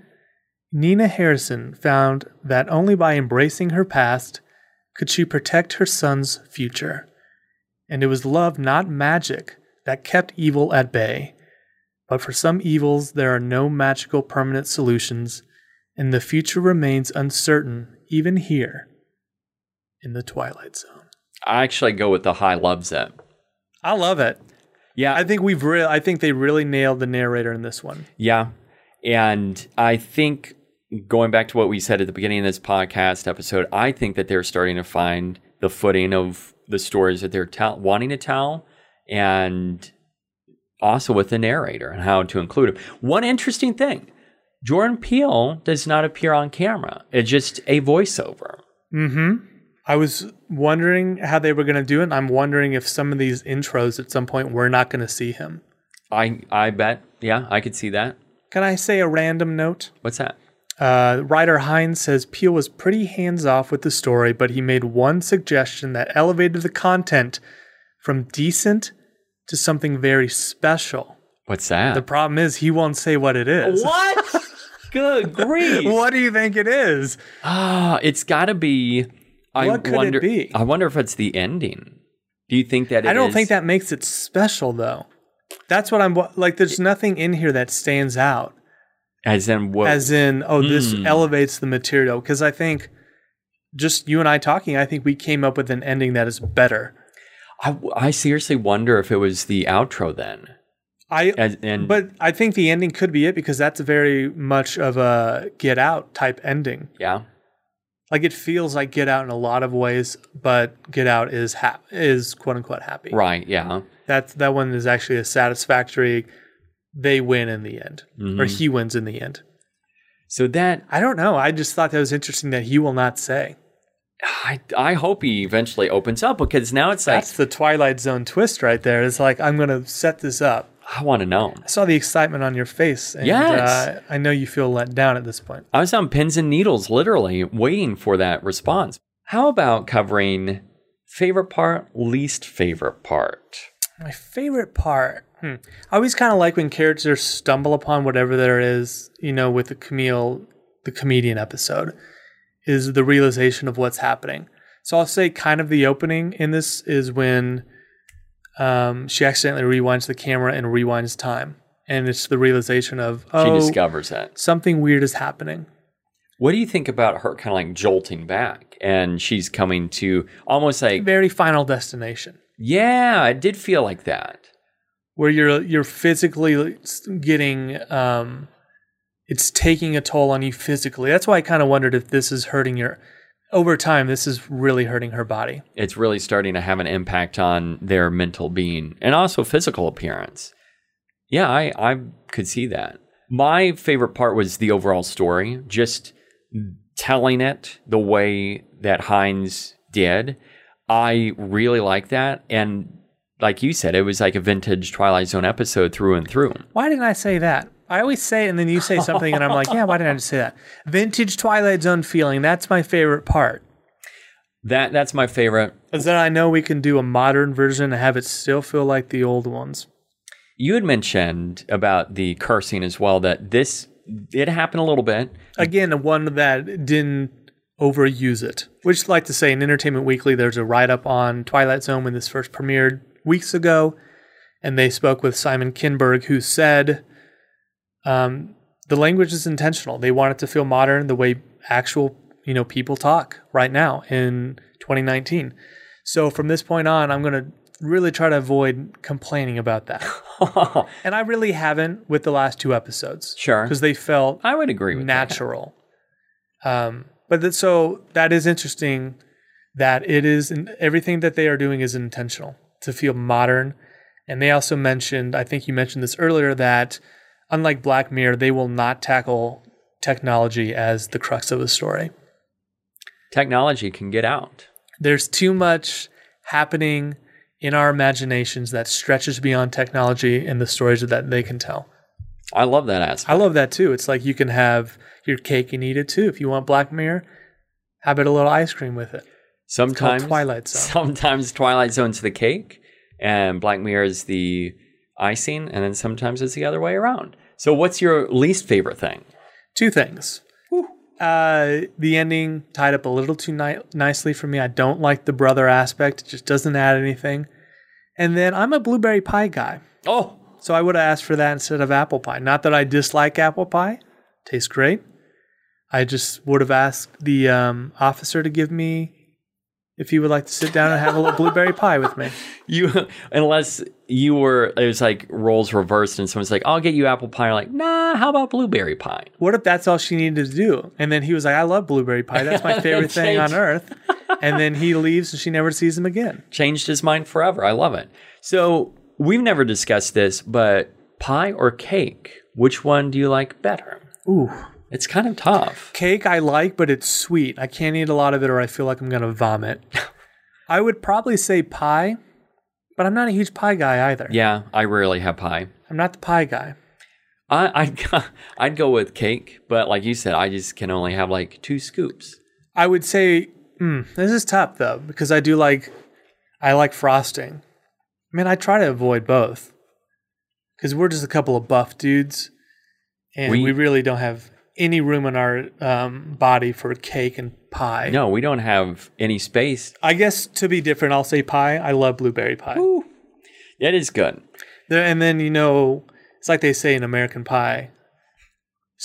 Nina Harrison found that only by embracing her past could she protect her son's future. And it was love, not magic, that kept evil at bay. But for some evils, there are no magical permanent solutions, and the future remains uncertain even here in the Twilight Zone. I actually go with the high loves it. I love it. Yeah. I think we've re- I think they really nailed the narrator in this one. yeah. And I think going back to what we said at the beginning of this podcast episode, I think that they're starting to find the footing of the stories that they're tell- wanting to tell and also with the narrator and how to include him. One interesting thing Jordan Peele does not appear on camera, it's just a voiceover. Mm-hmm. I was wondering how they were going to do it. And I'm wondering if some of these intros at some point we're not going to see him. I, I bet, yeah, I could see that. Can I say a random note? What's that? Uh, writer Hinds says Peele was pretty hands off with the story, but he made one suggestion that elevated the content from decent to something very special. What's that? The problem is he won't say what it is. <laughs> what? Good grief. What do you think it is? Ah, it's got to be. I What could it wonder. be? I wonder if it's the ending. Do you think that? It I don't is- think that makes it special though. That's what I'm like. There's nothing in here that stands out. As in what? as in oh this Hmm. elevates the material because i think just you and i talking i think we came up with an ending that is better I, I seriously wonder if it was the outro then. i As, and but i think the ending could be it because that's very much of a get out type ending yeah, like it feels like get out in a lot of ways but get out is ha- is quote unquote happy right, yeah, that that one is actually a satisfactory they win in the end or Mm-hmm. he wins in the end so that i don't know i just thought that was interesting that he will not say I, I hope he eventually opens up because now it's like That's the Twilight Zone twist right there. It's like I'm going to set this up. I want to know. I saw the excitement on your face, and Yes. uh, I know you feel let down at this point. I was on pins and needles, literally waiting for that response. How about covering favorite part, least favorite part? My favorite part. Hmm. I always kind of like when characters stumble upon whatever there is, you know, with the Kumail, the comedian episode, is the realization of what's happening. So I'll say kind of the opening in this is when um, she accidentally rewinds the camera and rewinds time. And it's the realization of, oh, She discovers that something weird is happening. What do you think about her kind of like jolting back and she's coming to almost like, Very final destination. yeah, it did feel like that. where you're you're physically getting um it's taking a toll on you physically. That's why I kind of wondered if this is hurting your over time this is really hurting her body. It's really starting to have an impact on their mental being and also physical appearance. Yeah, I, I could see that. My favorite part was the overall story, just telling it the way that Hinds did. I really like that. And like you said, it was like a vintage Twilight Zone episode through and through. Why didn't I say that? I always say it and then you say something and I'm like, yeah, why didn't I just say that? Vintage Twilight Zone feeling. That's my favorite part. That that's my favorite. Is that I know we can do a modern version and have it still feel like the old ones. You had mentioned about the cursing as well that this it happened a little bit. Again, one that didn't overuse it. Which, like to say, in Entertainment Weekly, there's a write up on Twilight Zone when this first premiered weeks ago, and they spoke with Simon Kinberg, who said um, the language is intentional. They want it to feel modern, the way actual you know people talk right now in 2019. So from this point on, I'm going to really try to avoid complaining about that. <laughs> and I really haven't with the last two episodes. Sure. Because they felt I would agree with that. natural. Um, but that, so that is interesting that it is everything that they are doing is intentional to feel modern. And they also mentioned, I think you mentioned this earlier, that unlike Black Mirror, they will not tackle technology as the crux of the story. Technology can get out. There's too much happening in our imaginations that stretches beyond technology and the stories that they can tell. I love that aspect. I love that too. It's like you can have your cake and eat it too. If you want Black Mirror, have it a little ice cream with it. sometimes Twilight Zone. <laughs> Sometimes Twilight Zone's the cake, and Black Mirror is the icing, and then sometimes it's the other way around. So, what's your least favorite thing? Two things. Uh, the ending tied up a little too ni- nicely for me. I don't like the brother aspect. It just doesn't add anything. And then I'm a blueberry pie guy. Oh, So I would have asked for that instead of apple pie. Not that I dislike apple pie, tastes great. I just would have asked the um, officer to give me if you would like to sit down and have a little blueberry pie with me. <laughs> you unless you were it was like roles reversed, and someone's like, "I'll get you apple pie." You're like, "Nah, how about blueberry pie?" What if that's all she needed to do? And then he was like, I love blueberry pie. That's my <laughs> favorite thing on earth. And then he leaves and she never sees him again. <laughs> Changed his mind forever. I love it. So we've never discussed this, but pie or cake? Which one do you like better? Ooh. It's kind of tough. Cake I like, but it's sweet. I can't eat a lot of it or I feel like I'm going to vomit. <laughs> I would probably say pie, but I'm not a huge pie guy either. Yeah, I rarely have pie. I'm not the pie guy. I, <laughs> I'd, go- I'd go with cake, but like you said, I just can only have like two scoops. I would say mm, this is tough though because I do like I like frosting. I mean, I try to avoid both because we're just a couple of buff dudes, and We- we, really don't have any room in our um, body for cake and pie. No, we don't have any space. I guess to be different, I'll say pie. I love blueberry pie. It is good. There, and then you know, it's like they say in American Pie.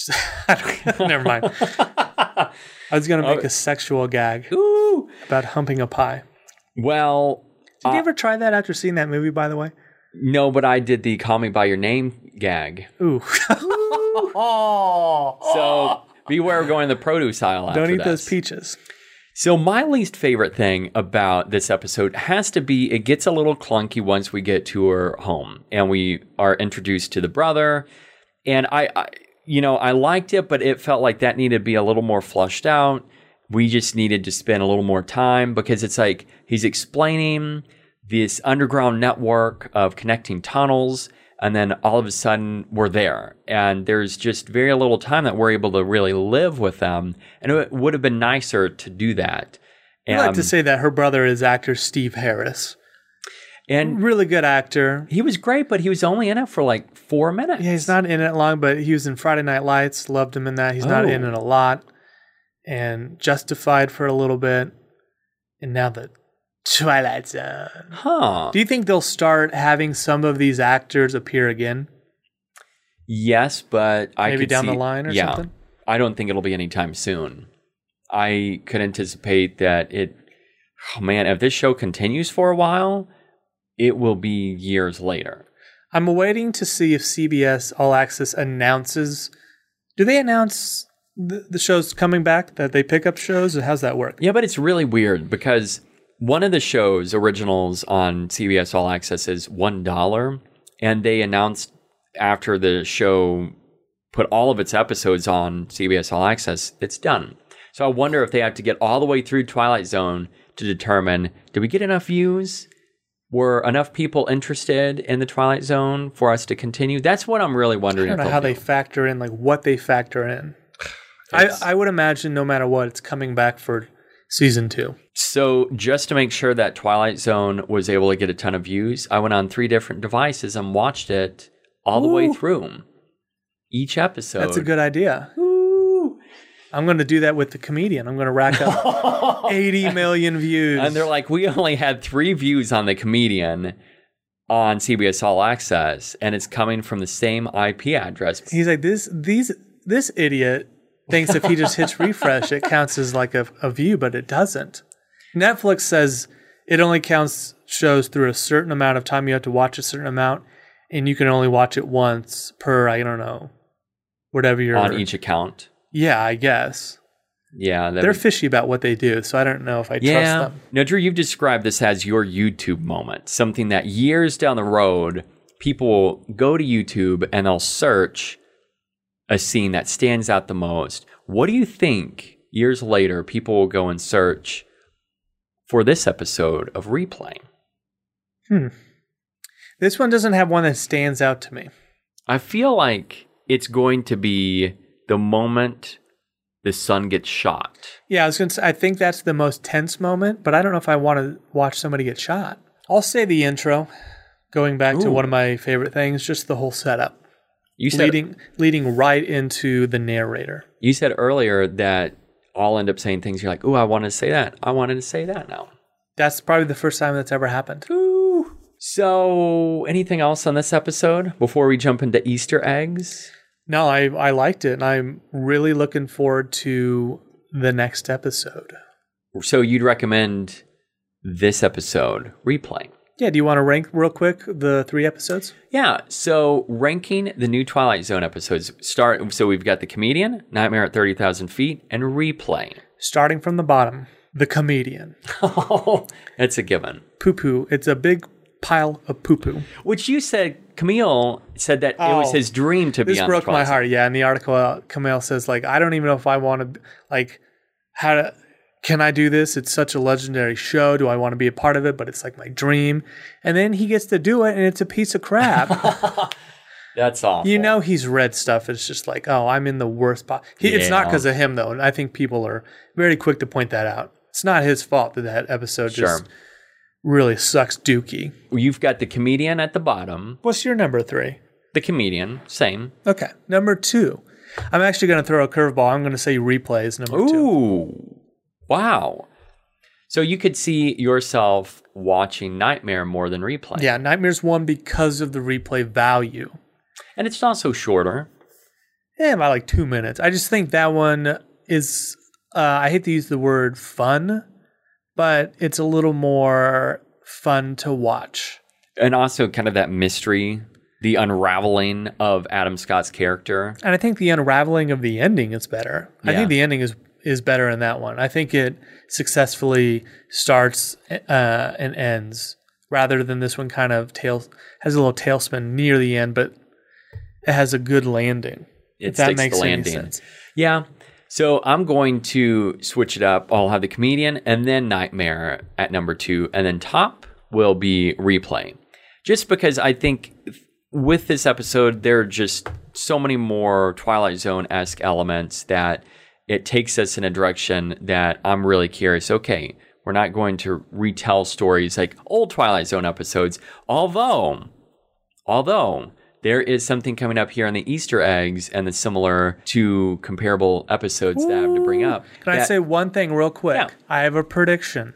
<laughs> <laughs> Never mind. I was gonna make a sexual gag Ooh. about humping a pie. Well, Did you Uh, ever try that after seeing that movie? By the way. no, but I did the call me by your name gag. Ooh. <laughs> Oh. So beware of going to the produce aisle after Don't eat this. those peaches. So my least favorite thing about this episode has to be it gets a little clunky once we get to her home and we are introduced to the brother. And I, I you know, I liked it, but it felt like that needed to be a little more flushed out. we just needed to spend a little more time because it's like he's explaining this underground network of connecting tunnels and then all of a sudden we're there and there's just very little time that we're able to really live with them and it would have been nicer to do that I like Um, to say that her brother is actor Steve Harris. and Really good actor. he was great but he was only in it for like four minutes Yeah, he's not in it long, but he was in Friday Night Lights. Loved him in that. He's not Oh. in it a lot. And Justified for a little bit. And now the Twilight Zone. huh Do you think they'll start having some of these actors appear again? yes but i Maybe down the line or yeah, something? i don't think it'll be anytime soon i could anticipate that it oh man if this show continues for a while it will be years later I'm waiting to see if CBS All Access announces. Do they announce the, the shows coming back that they pick up shows? Or how's that work? Yeah, but it's really weird because one of the shows originals on CBS All Access is one dollar, and they announced after the show put all of its episodes on CBS All Access, it's done. So I wonder if they have to get all the way through Twilight Zone to determine did we get enough views? Were enough people interested in the Twilight Zone for us to continue? That's what I'm really wondering. I wondering. don't know how they'll they do. factor in, like what they factor in. <sighs> I, I would imagine no matter what, it's coming back for season two. So, just to make sure that Twilight Zone was able to get a ton of views, I went on three different devices and watched it all the way through. Each episode. That's a good idea. I'm going to do that with the comedian. I'm going to rack up <laughs> 80 million views. And they're like, we only had three views on the comedian on CBS All Access, and it's coming from the same IP address. He's like this. These this idiot thinks if he just hits refresh, it counts as like a, a view, but it doesn't. Netflix says it only counts shows through a certain amount of time. You have to watch a certain amount, and you can only watch it once per. I don't know, whatever you're on each account. Yeah, I guess Yeah, they're would- fishy about what they do, so I don't know if I trust them. No, Drew, you've described this as your YouTube moment, something that years down the road, people will go to YouTube and they'll search a scene that stands out the most. What do you think years later people will go and search for this episode of replay? Hmm. This one doesn't have one that stands out to me. I feel like it's going to be the moment the son gets shot. Yeah, I was gonna. Say, I think that's the most tense moment, but I don't know if I want to watch somebody get shot. I'll say the intro, going back to one of my favorite things, just the whole setup, You said leading leading right into the narrator. you said earlier that I'll end up saying things you're like, "Oh, I wanted to say that. I wanted to say that now." That's probably the first time that's ever happened. Ooh. So, anything else on this episode before we jump into Easter eggs? No, I I liked it, and I'm really looking forward to the next episode. So, you'd recommend this episode replay? Yeah, do you want to rank real quick the three episodes? Yeah. So, ranking the new Twilight Zone episodes start. So, we've got the comedian, Nightmare at Thirty Thousand Feet, and replay. Starting from the bottom, the comedian. Oh, <laughs> that's a given. Poo poo. It's a big pile of poo poo. Which you said, Kumail said that it was Oh, his dream to be This broke my heart. Yeah, in the article, uh, Kumail says like, I don't even know if I want to like how to. Can I do this? It's such a legendary show. Do I want to be a part of it? But it's like my dream. And then he gets to do it, and it's a piece of crap. <laughs> That's awful. you know, he's read stuff. It's just like, oh, I'm in the worst spot. He, It's not because of him though, and I think people are very quick to point that out. It's not his fault that that episode Sure. just really sucks dookie. You've got the comedian at the bottom. What's your number three? The comedian, same. Okay, number two. I'm actually going to throw a curveball. I'm going to say replays number two. Ooh, wow. So you could see yourself watching Nightmare more than replay. Yeah, Nightmares one because of the replay value. And it's also shorter. Yeah, about like two minutes. I just think that one is. Uh, I hate to use the word fun, but it's a little more fun to watch. And also kind of that mystery, the unraveling of Adam Scott's character. And I think the unraveling of the ending is better. I think the ending is is better in that one. I think it successfully starts uh, and ends rather than this one kind of tail has a little tailspin near the end, but it has a good landing. It if that makes the any sense. Yeah. So I'm going to switch it up. I'll have the comedian and then Nightmare at number two, and then top will be replay. Just because I think with this episode, there are just so many more Twilight Zone esque elements that it takes us in a direction that I'm really curious. Okay, we're not going to retell stories like old Twilight Zone episodes, although, although there is something coming up here on the Easter eggs and the similar to comparable episodes that I have to bring up. Can I say one thing real quick? Yeah. I have a prediction.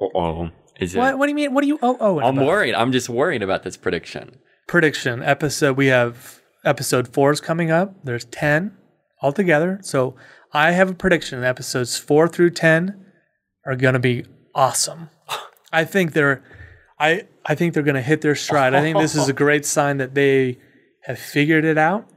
Uh-oh. Is it? What, what do you mean? What do you? Oh, oh. I'm worried. I'm just worried about this prediction. Prediction episode. We have episode four is coming up. There's ten altogether. So I have a prediction. Episodes four through ten are going to be awesome. I think they're. I I think they're going to hit their stride. I think this is a <laughs> great sign that they have figured it out,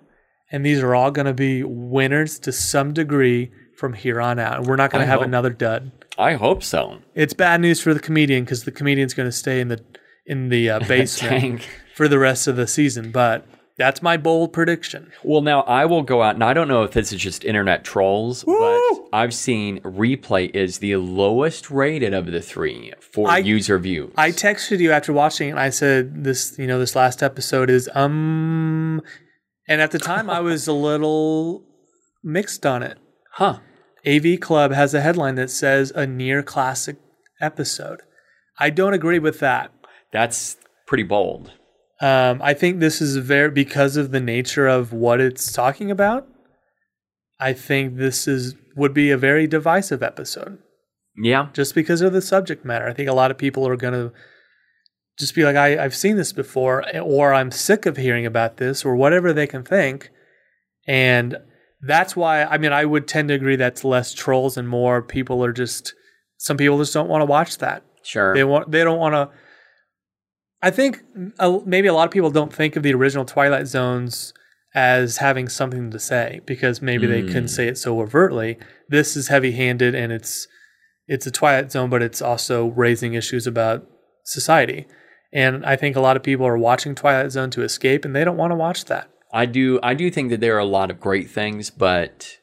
and these are all going to be winners to some degree from here on out. And We're not going to have hope. another dud. I hope so. It's bad news for the comedian because the comedian's going to stay in the in the uh, <laughs> basement for the rest of the season. But that's my bold prediction. Well, now I will go out, and I don't know if this is just internet trolls, but I've seen replay is the lowest rated of the three for I- user views. I texted you after watching it and I said this, you know, this last episode is um and at the time I was a little mixed on it. huh? AV Club has a headline that says a near classic episode. I don't agree with that. That's pretty bold. Um, I think this is very because of the nature of what it's talking about. I think this is would be a very divisive episode Yeah, just because of the subject matter. I think a lot of people are going to just be like, I, I've seen this before, or I'm sick of hearing about this, or whatever they can think. And that's why, I mean, I would tend to agree that's less trolls and more people are just, some people just don't want to watch that. sure. They want, they don't want to. I think uh, maybe a lot of people don't think of the original Twilight Zones as having something to say because maybe they couldn't say it so overtly. This is heavy-handed and it's it's a Twilight Zone, but it's also raising issues about society. And I think a lot of people are watching Twilight Zone to escape, and they don't want to watch that. I do. I do think that there are a lot of great things, but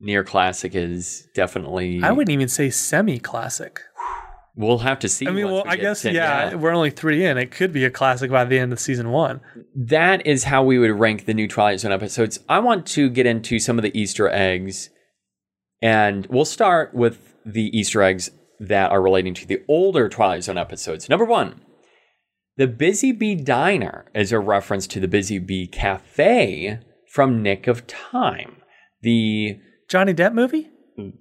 near classic is definitely. I wouldn't even say semi-classic. <sighs> <sighs> We'll have to see. I mean, well, we I guess yeah, we're only three in. It could be a classic by the end of season one. that is how we would rank the new Twilight Zone episodes. I want to get into some of the Easter eggs, and we'll start with the Easter eggs that are relating to the older Twilight Zone episodes. Number one, the Busy Bee Diner is a reference to the Busy Bee Cafe from Nick of Time. The Johnny Depp movie?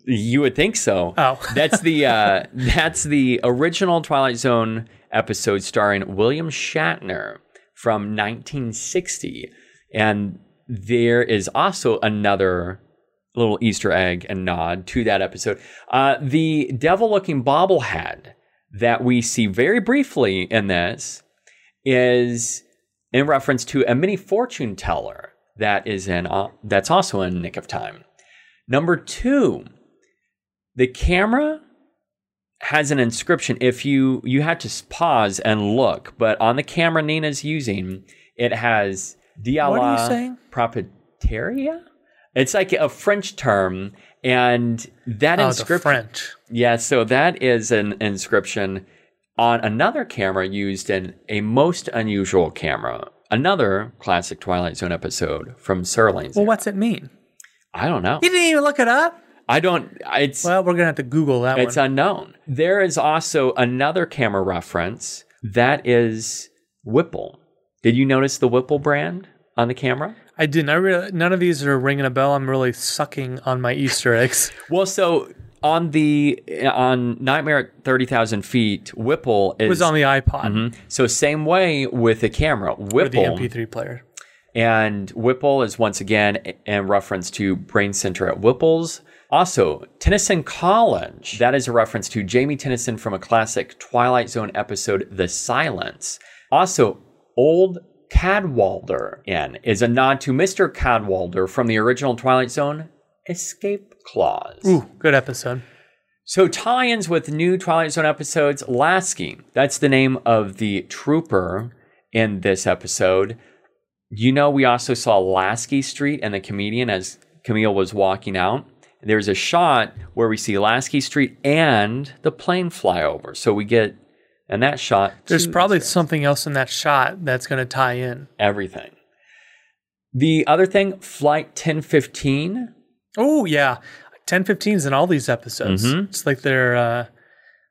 You would think so. Oh. <laughs> that's the uh, that's the original Twilight Zone episode starring William Shatner from 1960, and there is also another little Easter egg and nod to that episode. Uh, the devil-looking bobblehead that we see very briefly in this is in reference to a mini fortune teller that is in uh, that's also in Nick of Time. Number two, the camera has an inscription. If you you had to pause and look, but on the camera Nina's using, it has "Dia What are you la saying? It's like a French term, and that Oh, inscription. French. Yeah, so that is an inscription on another camera used in a most unusual camera. Another classic Twilight Zone episode from Serling's. Well, era. what's it mean? I don't know. You didn't even look it up. I don't. It's Well, we're gonna have to Google that it's one. unknown. There is also another camera reference that is Whipple. Did you notice the Whipple brand on the camera? I didn't. I really none of these are ringing a bell. I'm really sucking on my Easter eggs. <laughs> Well, so on the on Nightmare at Thirty Thousand Feet, Whipple is It was on the iPod Mhm. So same way with the camera, or the MP3 player. And Whipple is once again in reference to Brain Center at Whipple's. Also, Tennyson College. That is a reference to Jamie Tennyson from a classic Twilight Zone episode, The Silence. Also, Old Cadwallader Inn is a nod to Mr. Cadwallader from the original Twilight Zone, Escape Clause. Ooh, good episode. So tie-ins with new Twilight Zone episodes. Lasky, that's the name of the trooper in this episode. You know, we also saw Lasky Street and the comedian as Kumail was walking out. there's a shot where we see Lasky Street and the plane fly over. So we get, and that shot, There's probably something else in that shot that's going to tie in. everything. The other thing, Flight 1015. Oh yeah, 1015's in all these episodes. Mm-hmm. It's like they're uh,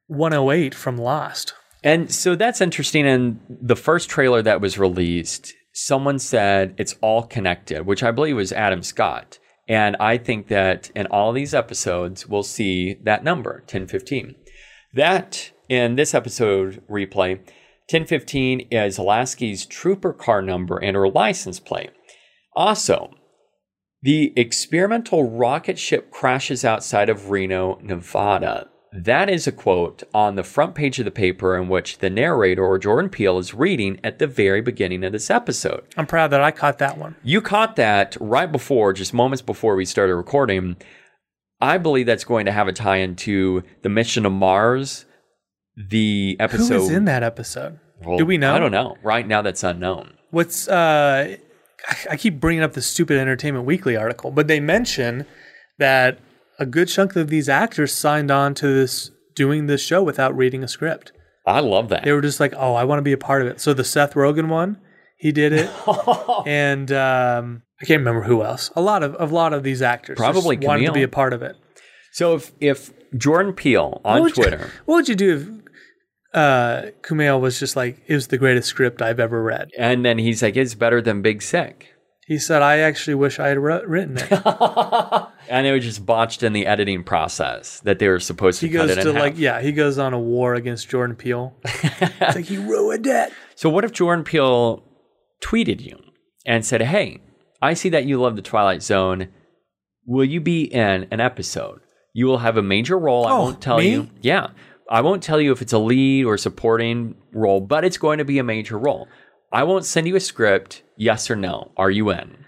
108 from Lost. And so that's interesting. And the first trailer that was released, someone said it's all connected, which I believe was Adam Scott. And I think that in all these episodes, we'll see that number, 1015. That in this episode replay, 1015 is Lasky's trooper car number and her license plate. Also, the experimental rocket ship crashes outside of Reno, Nevada. That is a quote on the front page of the paper in which the narrator or Jordan Peele is reading at the very beginning of this episode. I'm proud that I caught that one. You caught that right before, just moments before we started recording. I believe that's going to have a tie into the mission to Mars, the episode. Who is in that episode? Well, Do we know? I don't know. Right now, that's unknown. What's uh, I- I keep bringing up the stupid Entertainment Weekly article, but they mention that a good chunk of these actors signed on to this doing this show without reading a script. I love that. They were just like, "Oh, I want to be a part of it." So the Seth Rogen one, he did it, <laughs> and um, I can't remember who else. A lot of a lot of these actors just Probably wanted to be a part of it. So if if Jordan Peele on would you- Twitter, what would you do if uh, Kumail was just like, "It was the greatest script I've ever read"? and then he's like, "It's better than Big Sick," He said, "I actually wish I had written it." <laughs> and it was just botched in the editing process that they were supposed to He cut goes it to in like, half. yeah, he goes on a war against Jordan Peele. it's like he ruined it. So what if Jordan Peele tweeted you and said, "Hey, I see that you love the Twilight Zone. Will you be in an episode? You will have a major role. I Oh, won't tell me? you. Yeah, I won't tell you if it's a lead or supporting role, but it's going to be a major role. I won't send you a script. Yes or no? Are you in?"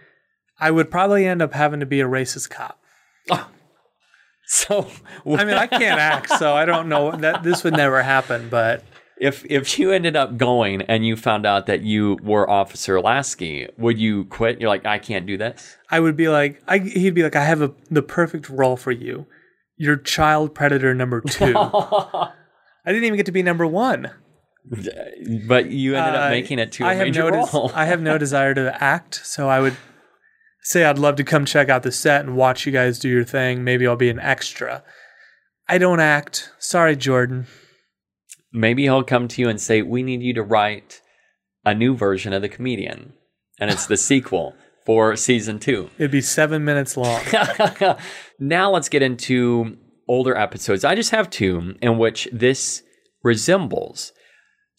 I would probably end up having to be a racist cop. Oh. <laughs> So I mean, I can't act, so I don't know that this would never happen. But if if you ended up going and you found out that you were Officer Lasky, would you quit? You're like, I can't do this. I would be like, I, he'd be like, I have a, the perfect role for you. You're child predator number two. <laughs> I didn't even get to be number one. But you ended up Uh, making it to a I have major no des- role. I have no <laughs> desire to act, so I would say I'd love to come check out the set and watch you guys do your thing. Maybe I'll be an extra. I don't act. Sorry, Jordan. Maybe he'll come to you and say, "We need you to write a new version of the comedian," and it's the <laughs> sequel for season two. It'd be seven minutes long. <laughs> now let's get into older episodes. I just have two in which this resembles.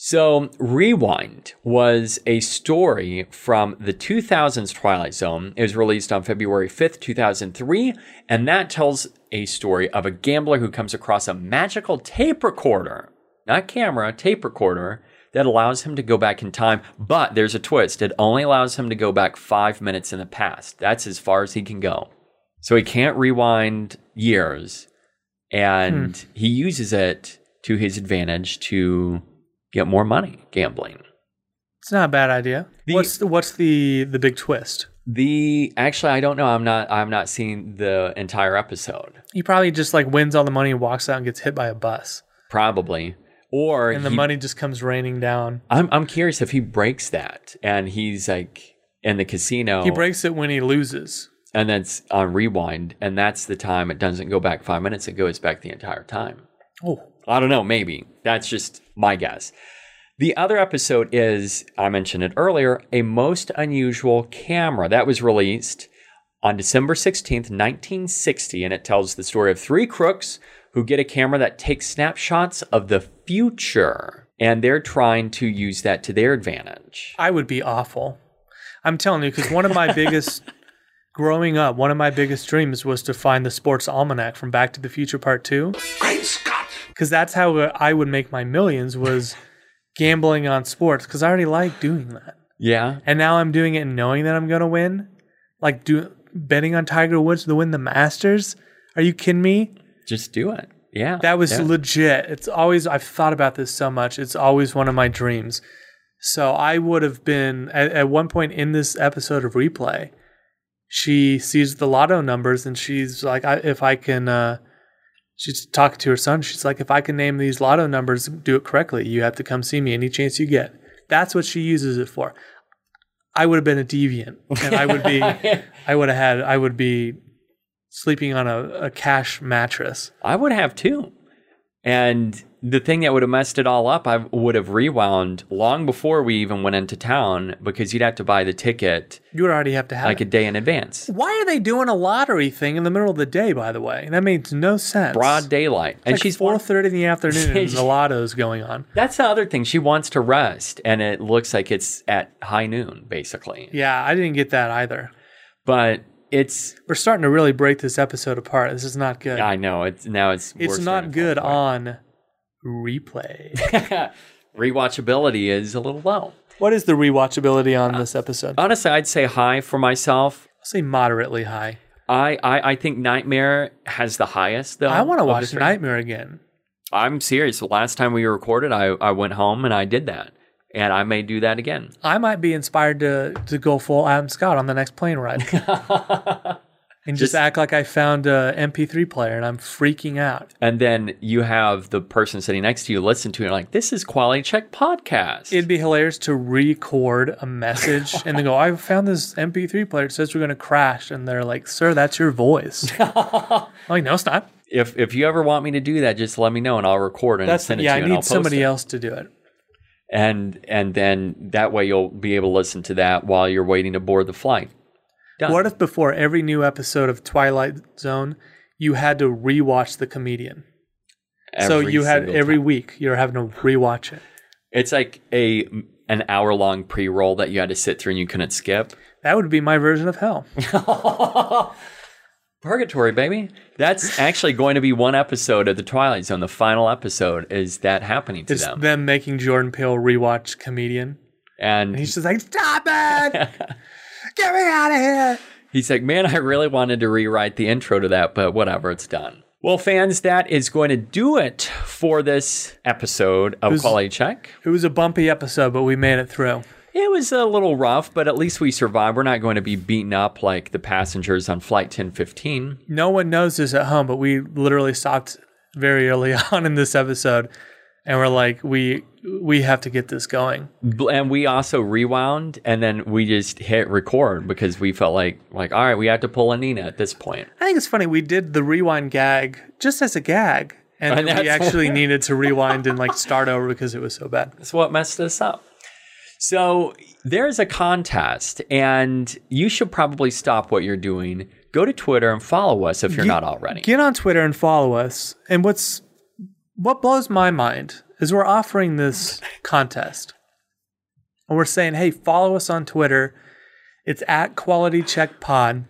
So, Rewind was a story from the 2000s Twilight Zone. It was released on February 5th, 2003, and that tells a story of a gambler who comes across a magical tape recorder, not camera, tape recorder that allows him to go back in time. But there's a twist it only allows him to go back five minutes in the past. That's as far as he can go. So he can't rewind years, and hmm. he uses it to his advantage to get more money gambling. It's not a bad idea. The- what's the, what's the the big twist? The actually, I don't know. I'm not. I'm not seeing the entire episode. He probably just like wins all the money and walks out and gets hit by a bus, Probably, or and the he- money just comes raining down. I'm I'm curious if he breaks that and he's like in the casino. He breaks it when he loses. and then it's on rewind, and that's the time it doesn't go back five minutes. It goes back the entire time. Oh, I don't know, maybe. That's just my guess. The other episode is, I mentioned it earlier, a most unusual camera that was released on December 16th, 1960, and it tells the story of three crooks who get a camera that takes snapshots of the future, and they're trying to use that to their advantage. I would be awful. I'm telling you, because one of my <laughs> biggest growing up, one of my biggest dreams was to find the sports almanac from Back to the Future Part Two. Great Scott! Because that's how I would make my millions was <laughs> gambling on sports. Because I already like doing that, Yeah, and now I'm doing it knowing that I'm gonna win. Like do betting on Tiger Woods to win the Masters. Are you kidding me? just do it. Yeah. That was yeah. legit. It's always I've thought about this so much. It's always one of my dreams. So I would have been at, at one point in this episode of replay. she sees the lotto numbers and she's like, I, if I can, uh, she's talking to her son. She's like, if I can name these lotto numbers, do it correctly. You have to come see me any chance you get. That's what she uses it for. I would have been a deviant, and I would be, <laughs> I would have had, I would be sleeping on a, a cash mattress. I would have too. And the thing that would have messed it all up, I would have rewound long before we even went into town because you'd have to buy the ticket You would already have to have like a day in advance. Why are they doing a lottery thing in the middle of the day? By the way, that makes no sense. Broad daylight. It's And like she's four thirty in the afternoon, and <laughs> the lotto's going on. That's the other thing. She wants to rest, and it looks like it's at high noon, basically. Yeah, I didn't get that either. But it's, We're starting to really break this episode apart. This is not good. I know, it's now it's it's not good on replay. <laughs> Rewatchability is a little low. what is the rewatchability on this episode? Honestly, I'd say high for myself. I'll say moderately high. I, I, I think Nightmare has the highest, though. I want to watch. Nightmare again. I'm serious. The last time we recorded, I, I went home and I did that. And I may do that again. I might be inspired to to go full Adam Scott on the next plane ride. <laughs> and just, Just- act like I found a MP3 player and I'm freaking out. And then you have the person sitting next to you listen to it like, this is Quality Check Podcast. It'd be hilarious to record a message <laughs> and then go, I found this MP3 player. It says we're going to crash. And they're like, Sir, that's your voice. <laughs> I'm like, no, it's not. if if you ever want me to do that, just let me know and I'll record and That's send it yeah, to I you and I'll need somebody it. else to do it. And and then that way you'll be able to listen to that while you're waiting to board the flight. Done. What if before every new episode of Twilight Zone, you had to rewatch the comedian? so you had every time. week you're having to rewatch it. It's like a an hour long pre roll that you had to sit through and you couldn't skip. That would be my version of hell. <laughs> Purgatory, baby. That's actually going to be one episode of the Twilight Zone. The final episode is that happening to It's them. them making Jordan Peele rewatch comedian. and And he's just like, Stop it! <laughs> Get me out of here! He's like, man, I really wanted to rewrite the intro to that, but whatever, it's done. Well, fans, that is going to do it for this episode of was- Quality Check. It was a bumpy episode, but we made it through. It was a little rough, but at least we survived. We're not going to be beaten up like the passengers on Flight 1015. No one knows this at home, but we literally stopped very early <laughs> on in this episode, and we're like, we we have to get this going. And we also rewound and then we just hit record because we felt like, like, all right, we have to pull a Nina at this point. I think it's funny we did the rewind gag just as a gag, and And we actually <laughs> needed to rewind and like start over because it was so bad. That's what messed us up. So there's a contest, and you should probably stop what you're doing. Go to Twitter and follow us if you're not already. Get on Twitter and follow us. And what's what blows my mind is we're offering this contest. And we're saying, hey, follow us on Twitter. It's at Quality Check Pod.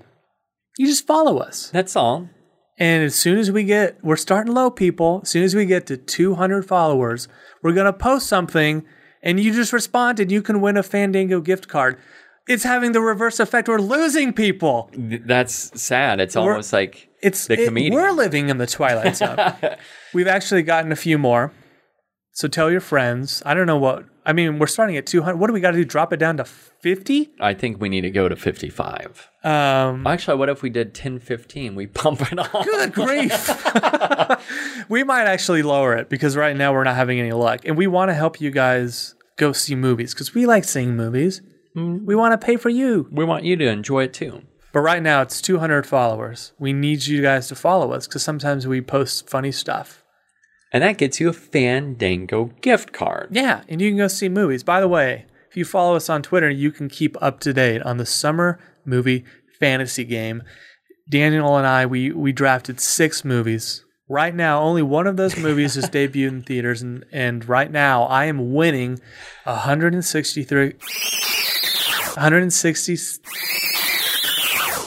You just follow us. That's all. And as soon as we get, we're starting low, people. As soon as we get to 200 followers, we're going to post something and you just respond and you can win a Fandango gift card. It's having the reverse effect. We're losing people. That's sad. It's We're- almost like It's the it- comedian. we're living in the twilight zone. <laughs> We've actually gotten a few more. So tell your friends. I don't know what. I mean, we're starting at 200. What do we got to do? Drop it down to 50? I think we need to go to 55. Um, Actually, what if we did 10, 15? We pump it up. good grief. <laughs> we might actually lower it because right now we're not having any luck. And we want to help you guys go see movies because we like seeing movies. We want to pay for you. We want you to enjoy it too. But right now it's 200 followers. We need you guys to follow us because sometimes we post funny stuff. And that gets you a Fandango gift card. Yeah, and you can go see movies. By the way, if you follow us on Twitter, you can keep up to date on the summer movie fantasy game. Daniel and I, we we drafted six movies. Right now, only one of those movies is <laughs> debuted in theaters, and, and right now I am winning 163 160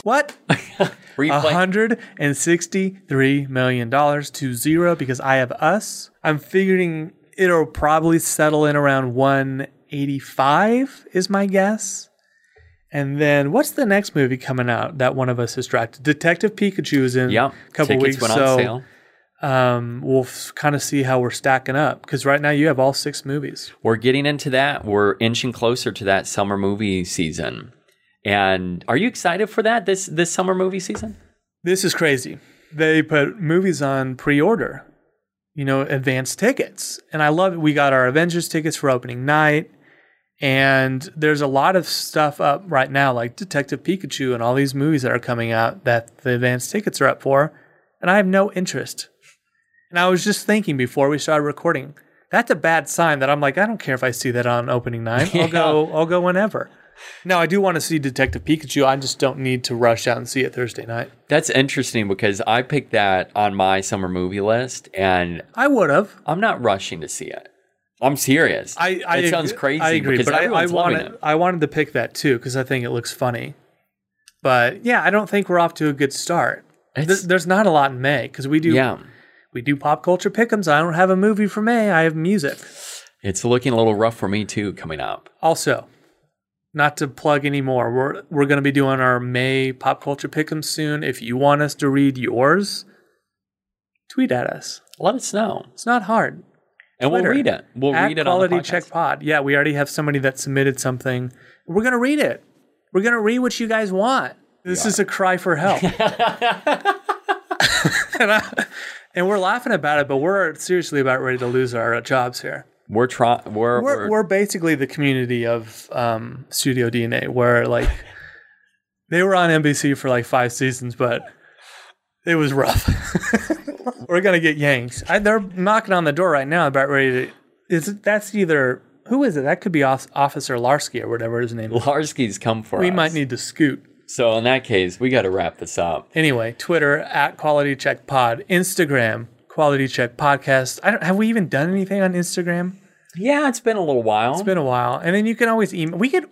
What? <laughs> Replay. $163 million to zero because I have us. I'm figuring it'll probably settle in around 185 is my guess. And then what's the next movie coming out that one of us has drafted? Detective Pikachu is in a couple Tickets weeks. went on so sale. um, we'll f- kind of see how we're stacking up because right now you have all six movies. We're getting into that. We're inching closer to that summer movie season. And are you excited for that this this summer movie season? This is crazy. They put movies on pre-order, you know, advanced tickets, and I love it. We got our Avengers tickets for opening night, and there's a lot of stuff up right now, like Detective Pikachu and all these movies that are coming out that the advanced tickets are up for, and I have no interest. And I was just thinking before we started recording, that's a bad sign that I'm like, I don't care if I see that on opening night. <laughs> I'll go. I'll go whenever. Now I do want to see Detective Pikachu. I just don't need to rush out and see it Thursday night. That's interesting because I picked that on my summer movie list and I would have. I'm not rushing to see it. I'm serious. I, I it sounds crazy I agree, because but I, I wanted it. I wanted to pick that too because I think it looks funny. But yeah, I don't think we're off to a good start. Th- It's- There's not a lot in May because we do Yeah. we do pop culture pickums. I don't have a movie for May. I have music. It's looking a little rough for me too coming up. Also, not to plug anymore, we're we're going to be doing our May pop culture pickums soon. If you want us to read yours, tweet at us. Let us know. It's not hard. And Twitter, we'll read it. We'll read it on the Quality podcast. Check Pod. Yeah, we already have somebody that submitted something. We're gonna read it. We're gonna read what you guys want. This is a cry for help. <laughs> and, I, and we're laughing about it, but we're seriously about ready to lose our jobs here. We're trying. We're, We're, we're, we're basically the community of um, Studio DNA, where like <laughs> they were on NBC for like five seasons, but it was rough. <laughs> we're gonna get yanked. I, they're knocking on the door right now, about ready to. Is that's either who is it? That could be Off- Officer Larsky or whatever his name is. Larsky's come for We us. might need to scoot. So in that case, we got to wrap this up. Anyway, Twitter at Quality Check Pod, Instagram Quality Check Podcast. I don't have we even done anything on Instagram? Yeah, it's been a little while. It's been a while. And then you can always email. We get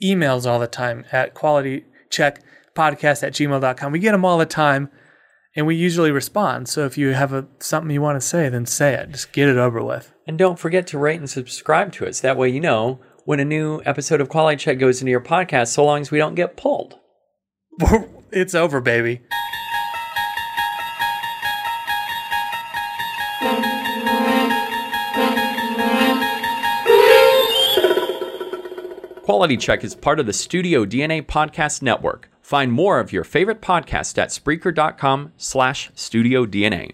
emails all the time at quality check podcast at gmail.com. We get them all the time and we usually respond. So if you have a, something you want to say, then say it. Just get it over with. And don't forget to rate and subscribe to us. That way you know when a new episode of Quality Check goes into your podcast, so long as we don't get pulled. <laughs> it's over, baby. Quality Check is part of the Studio DNA Podcast Network. Find more of your favorite podcasts at Spreaker.com slash Studio DNA.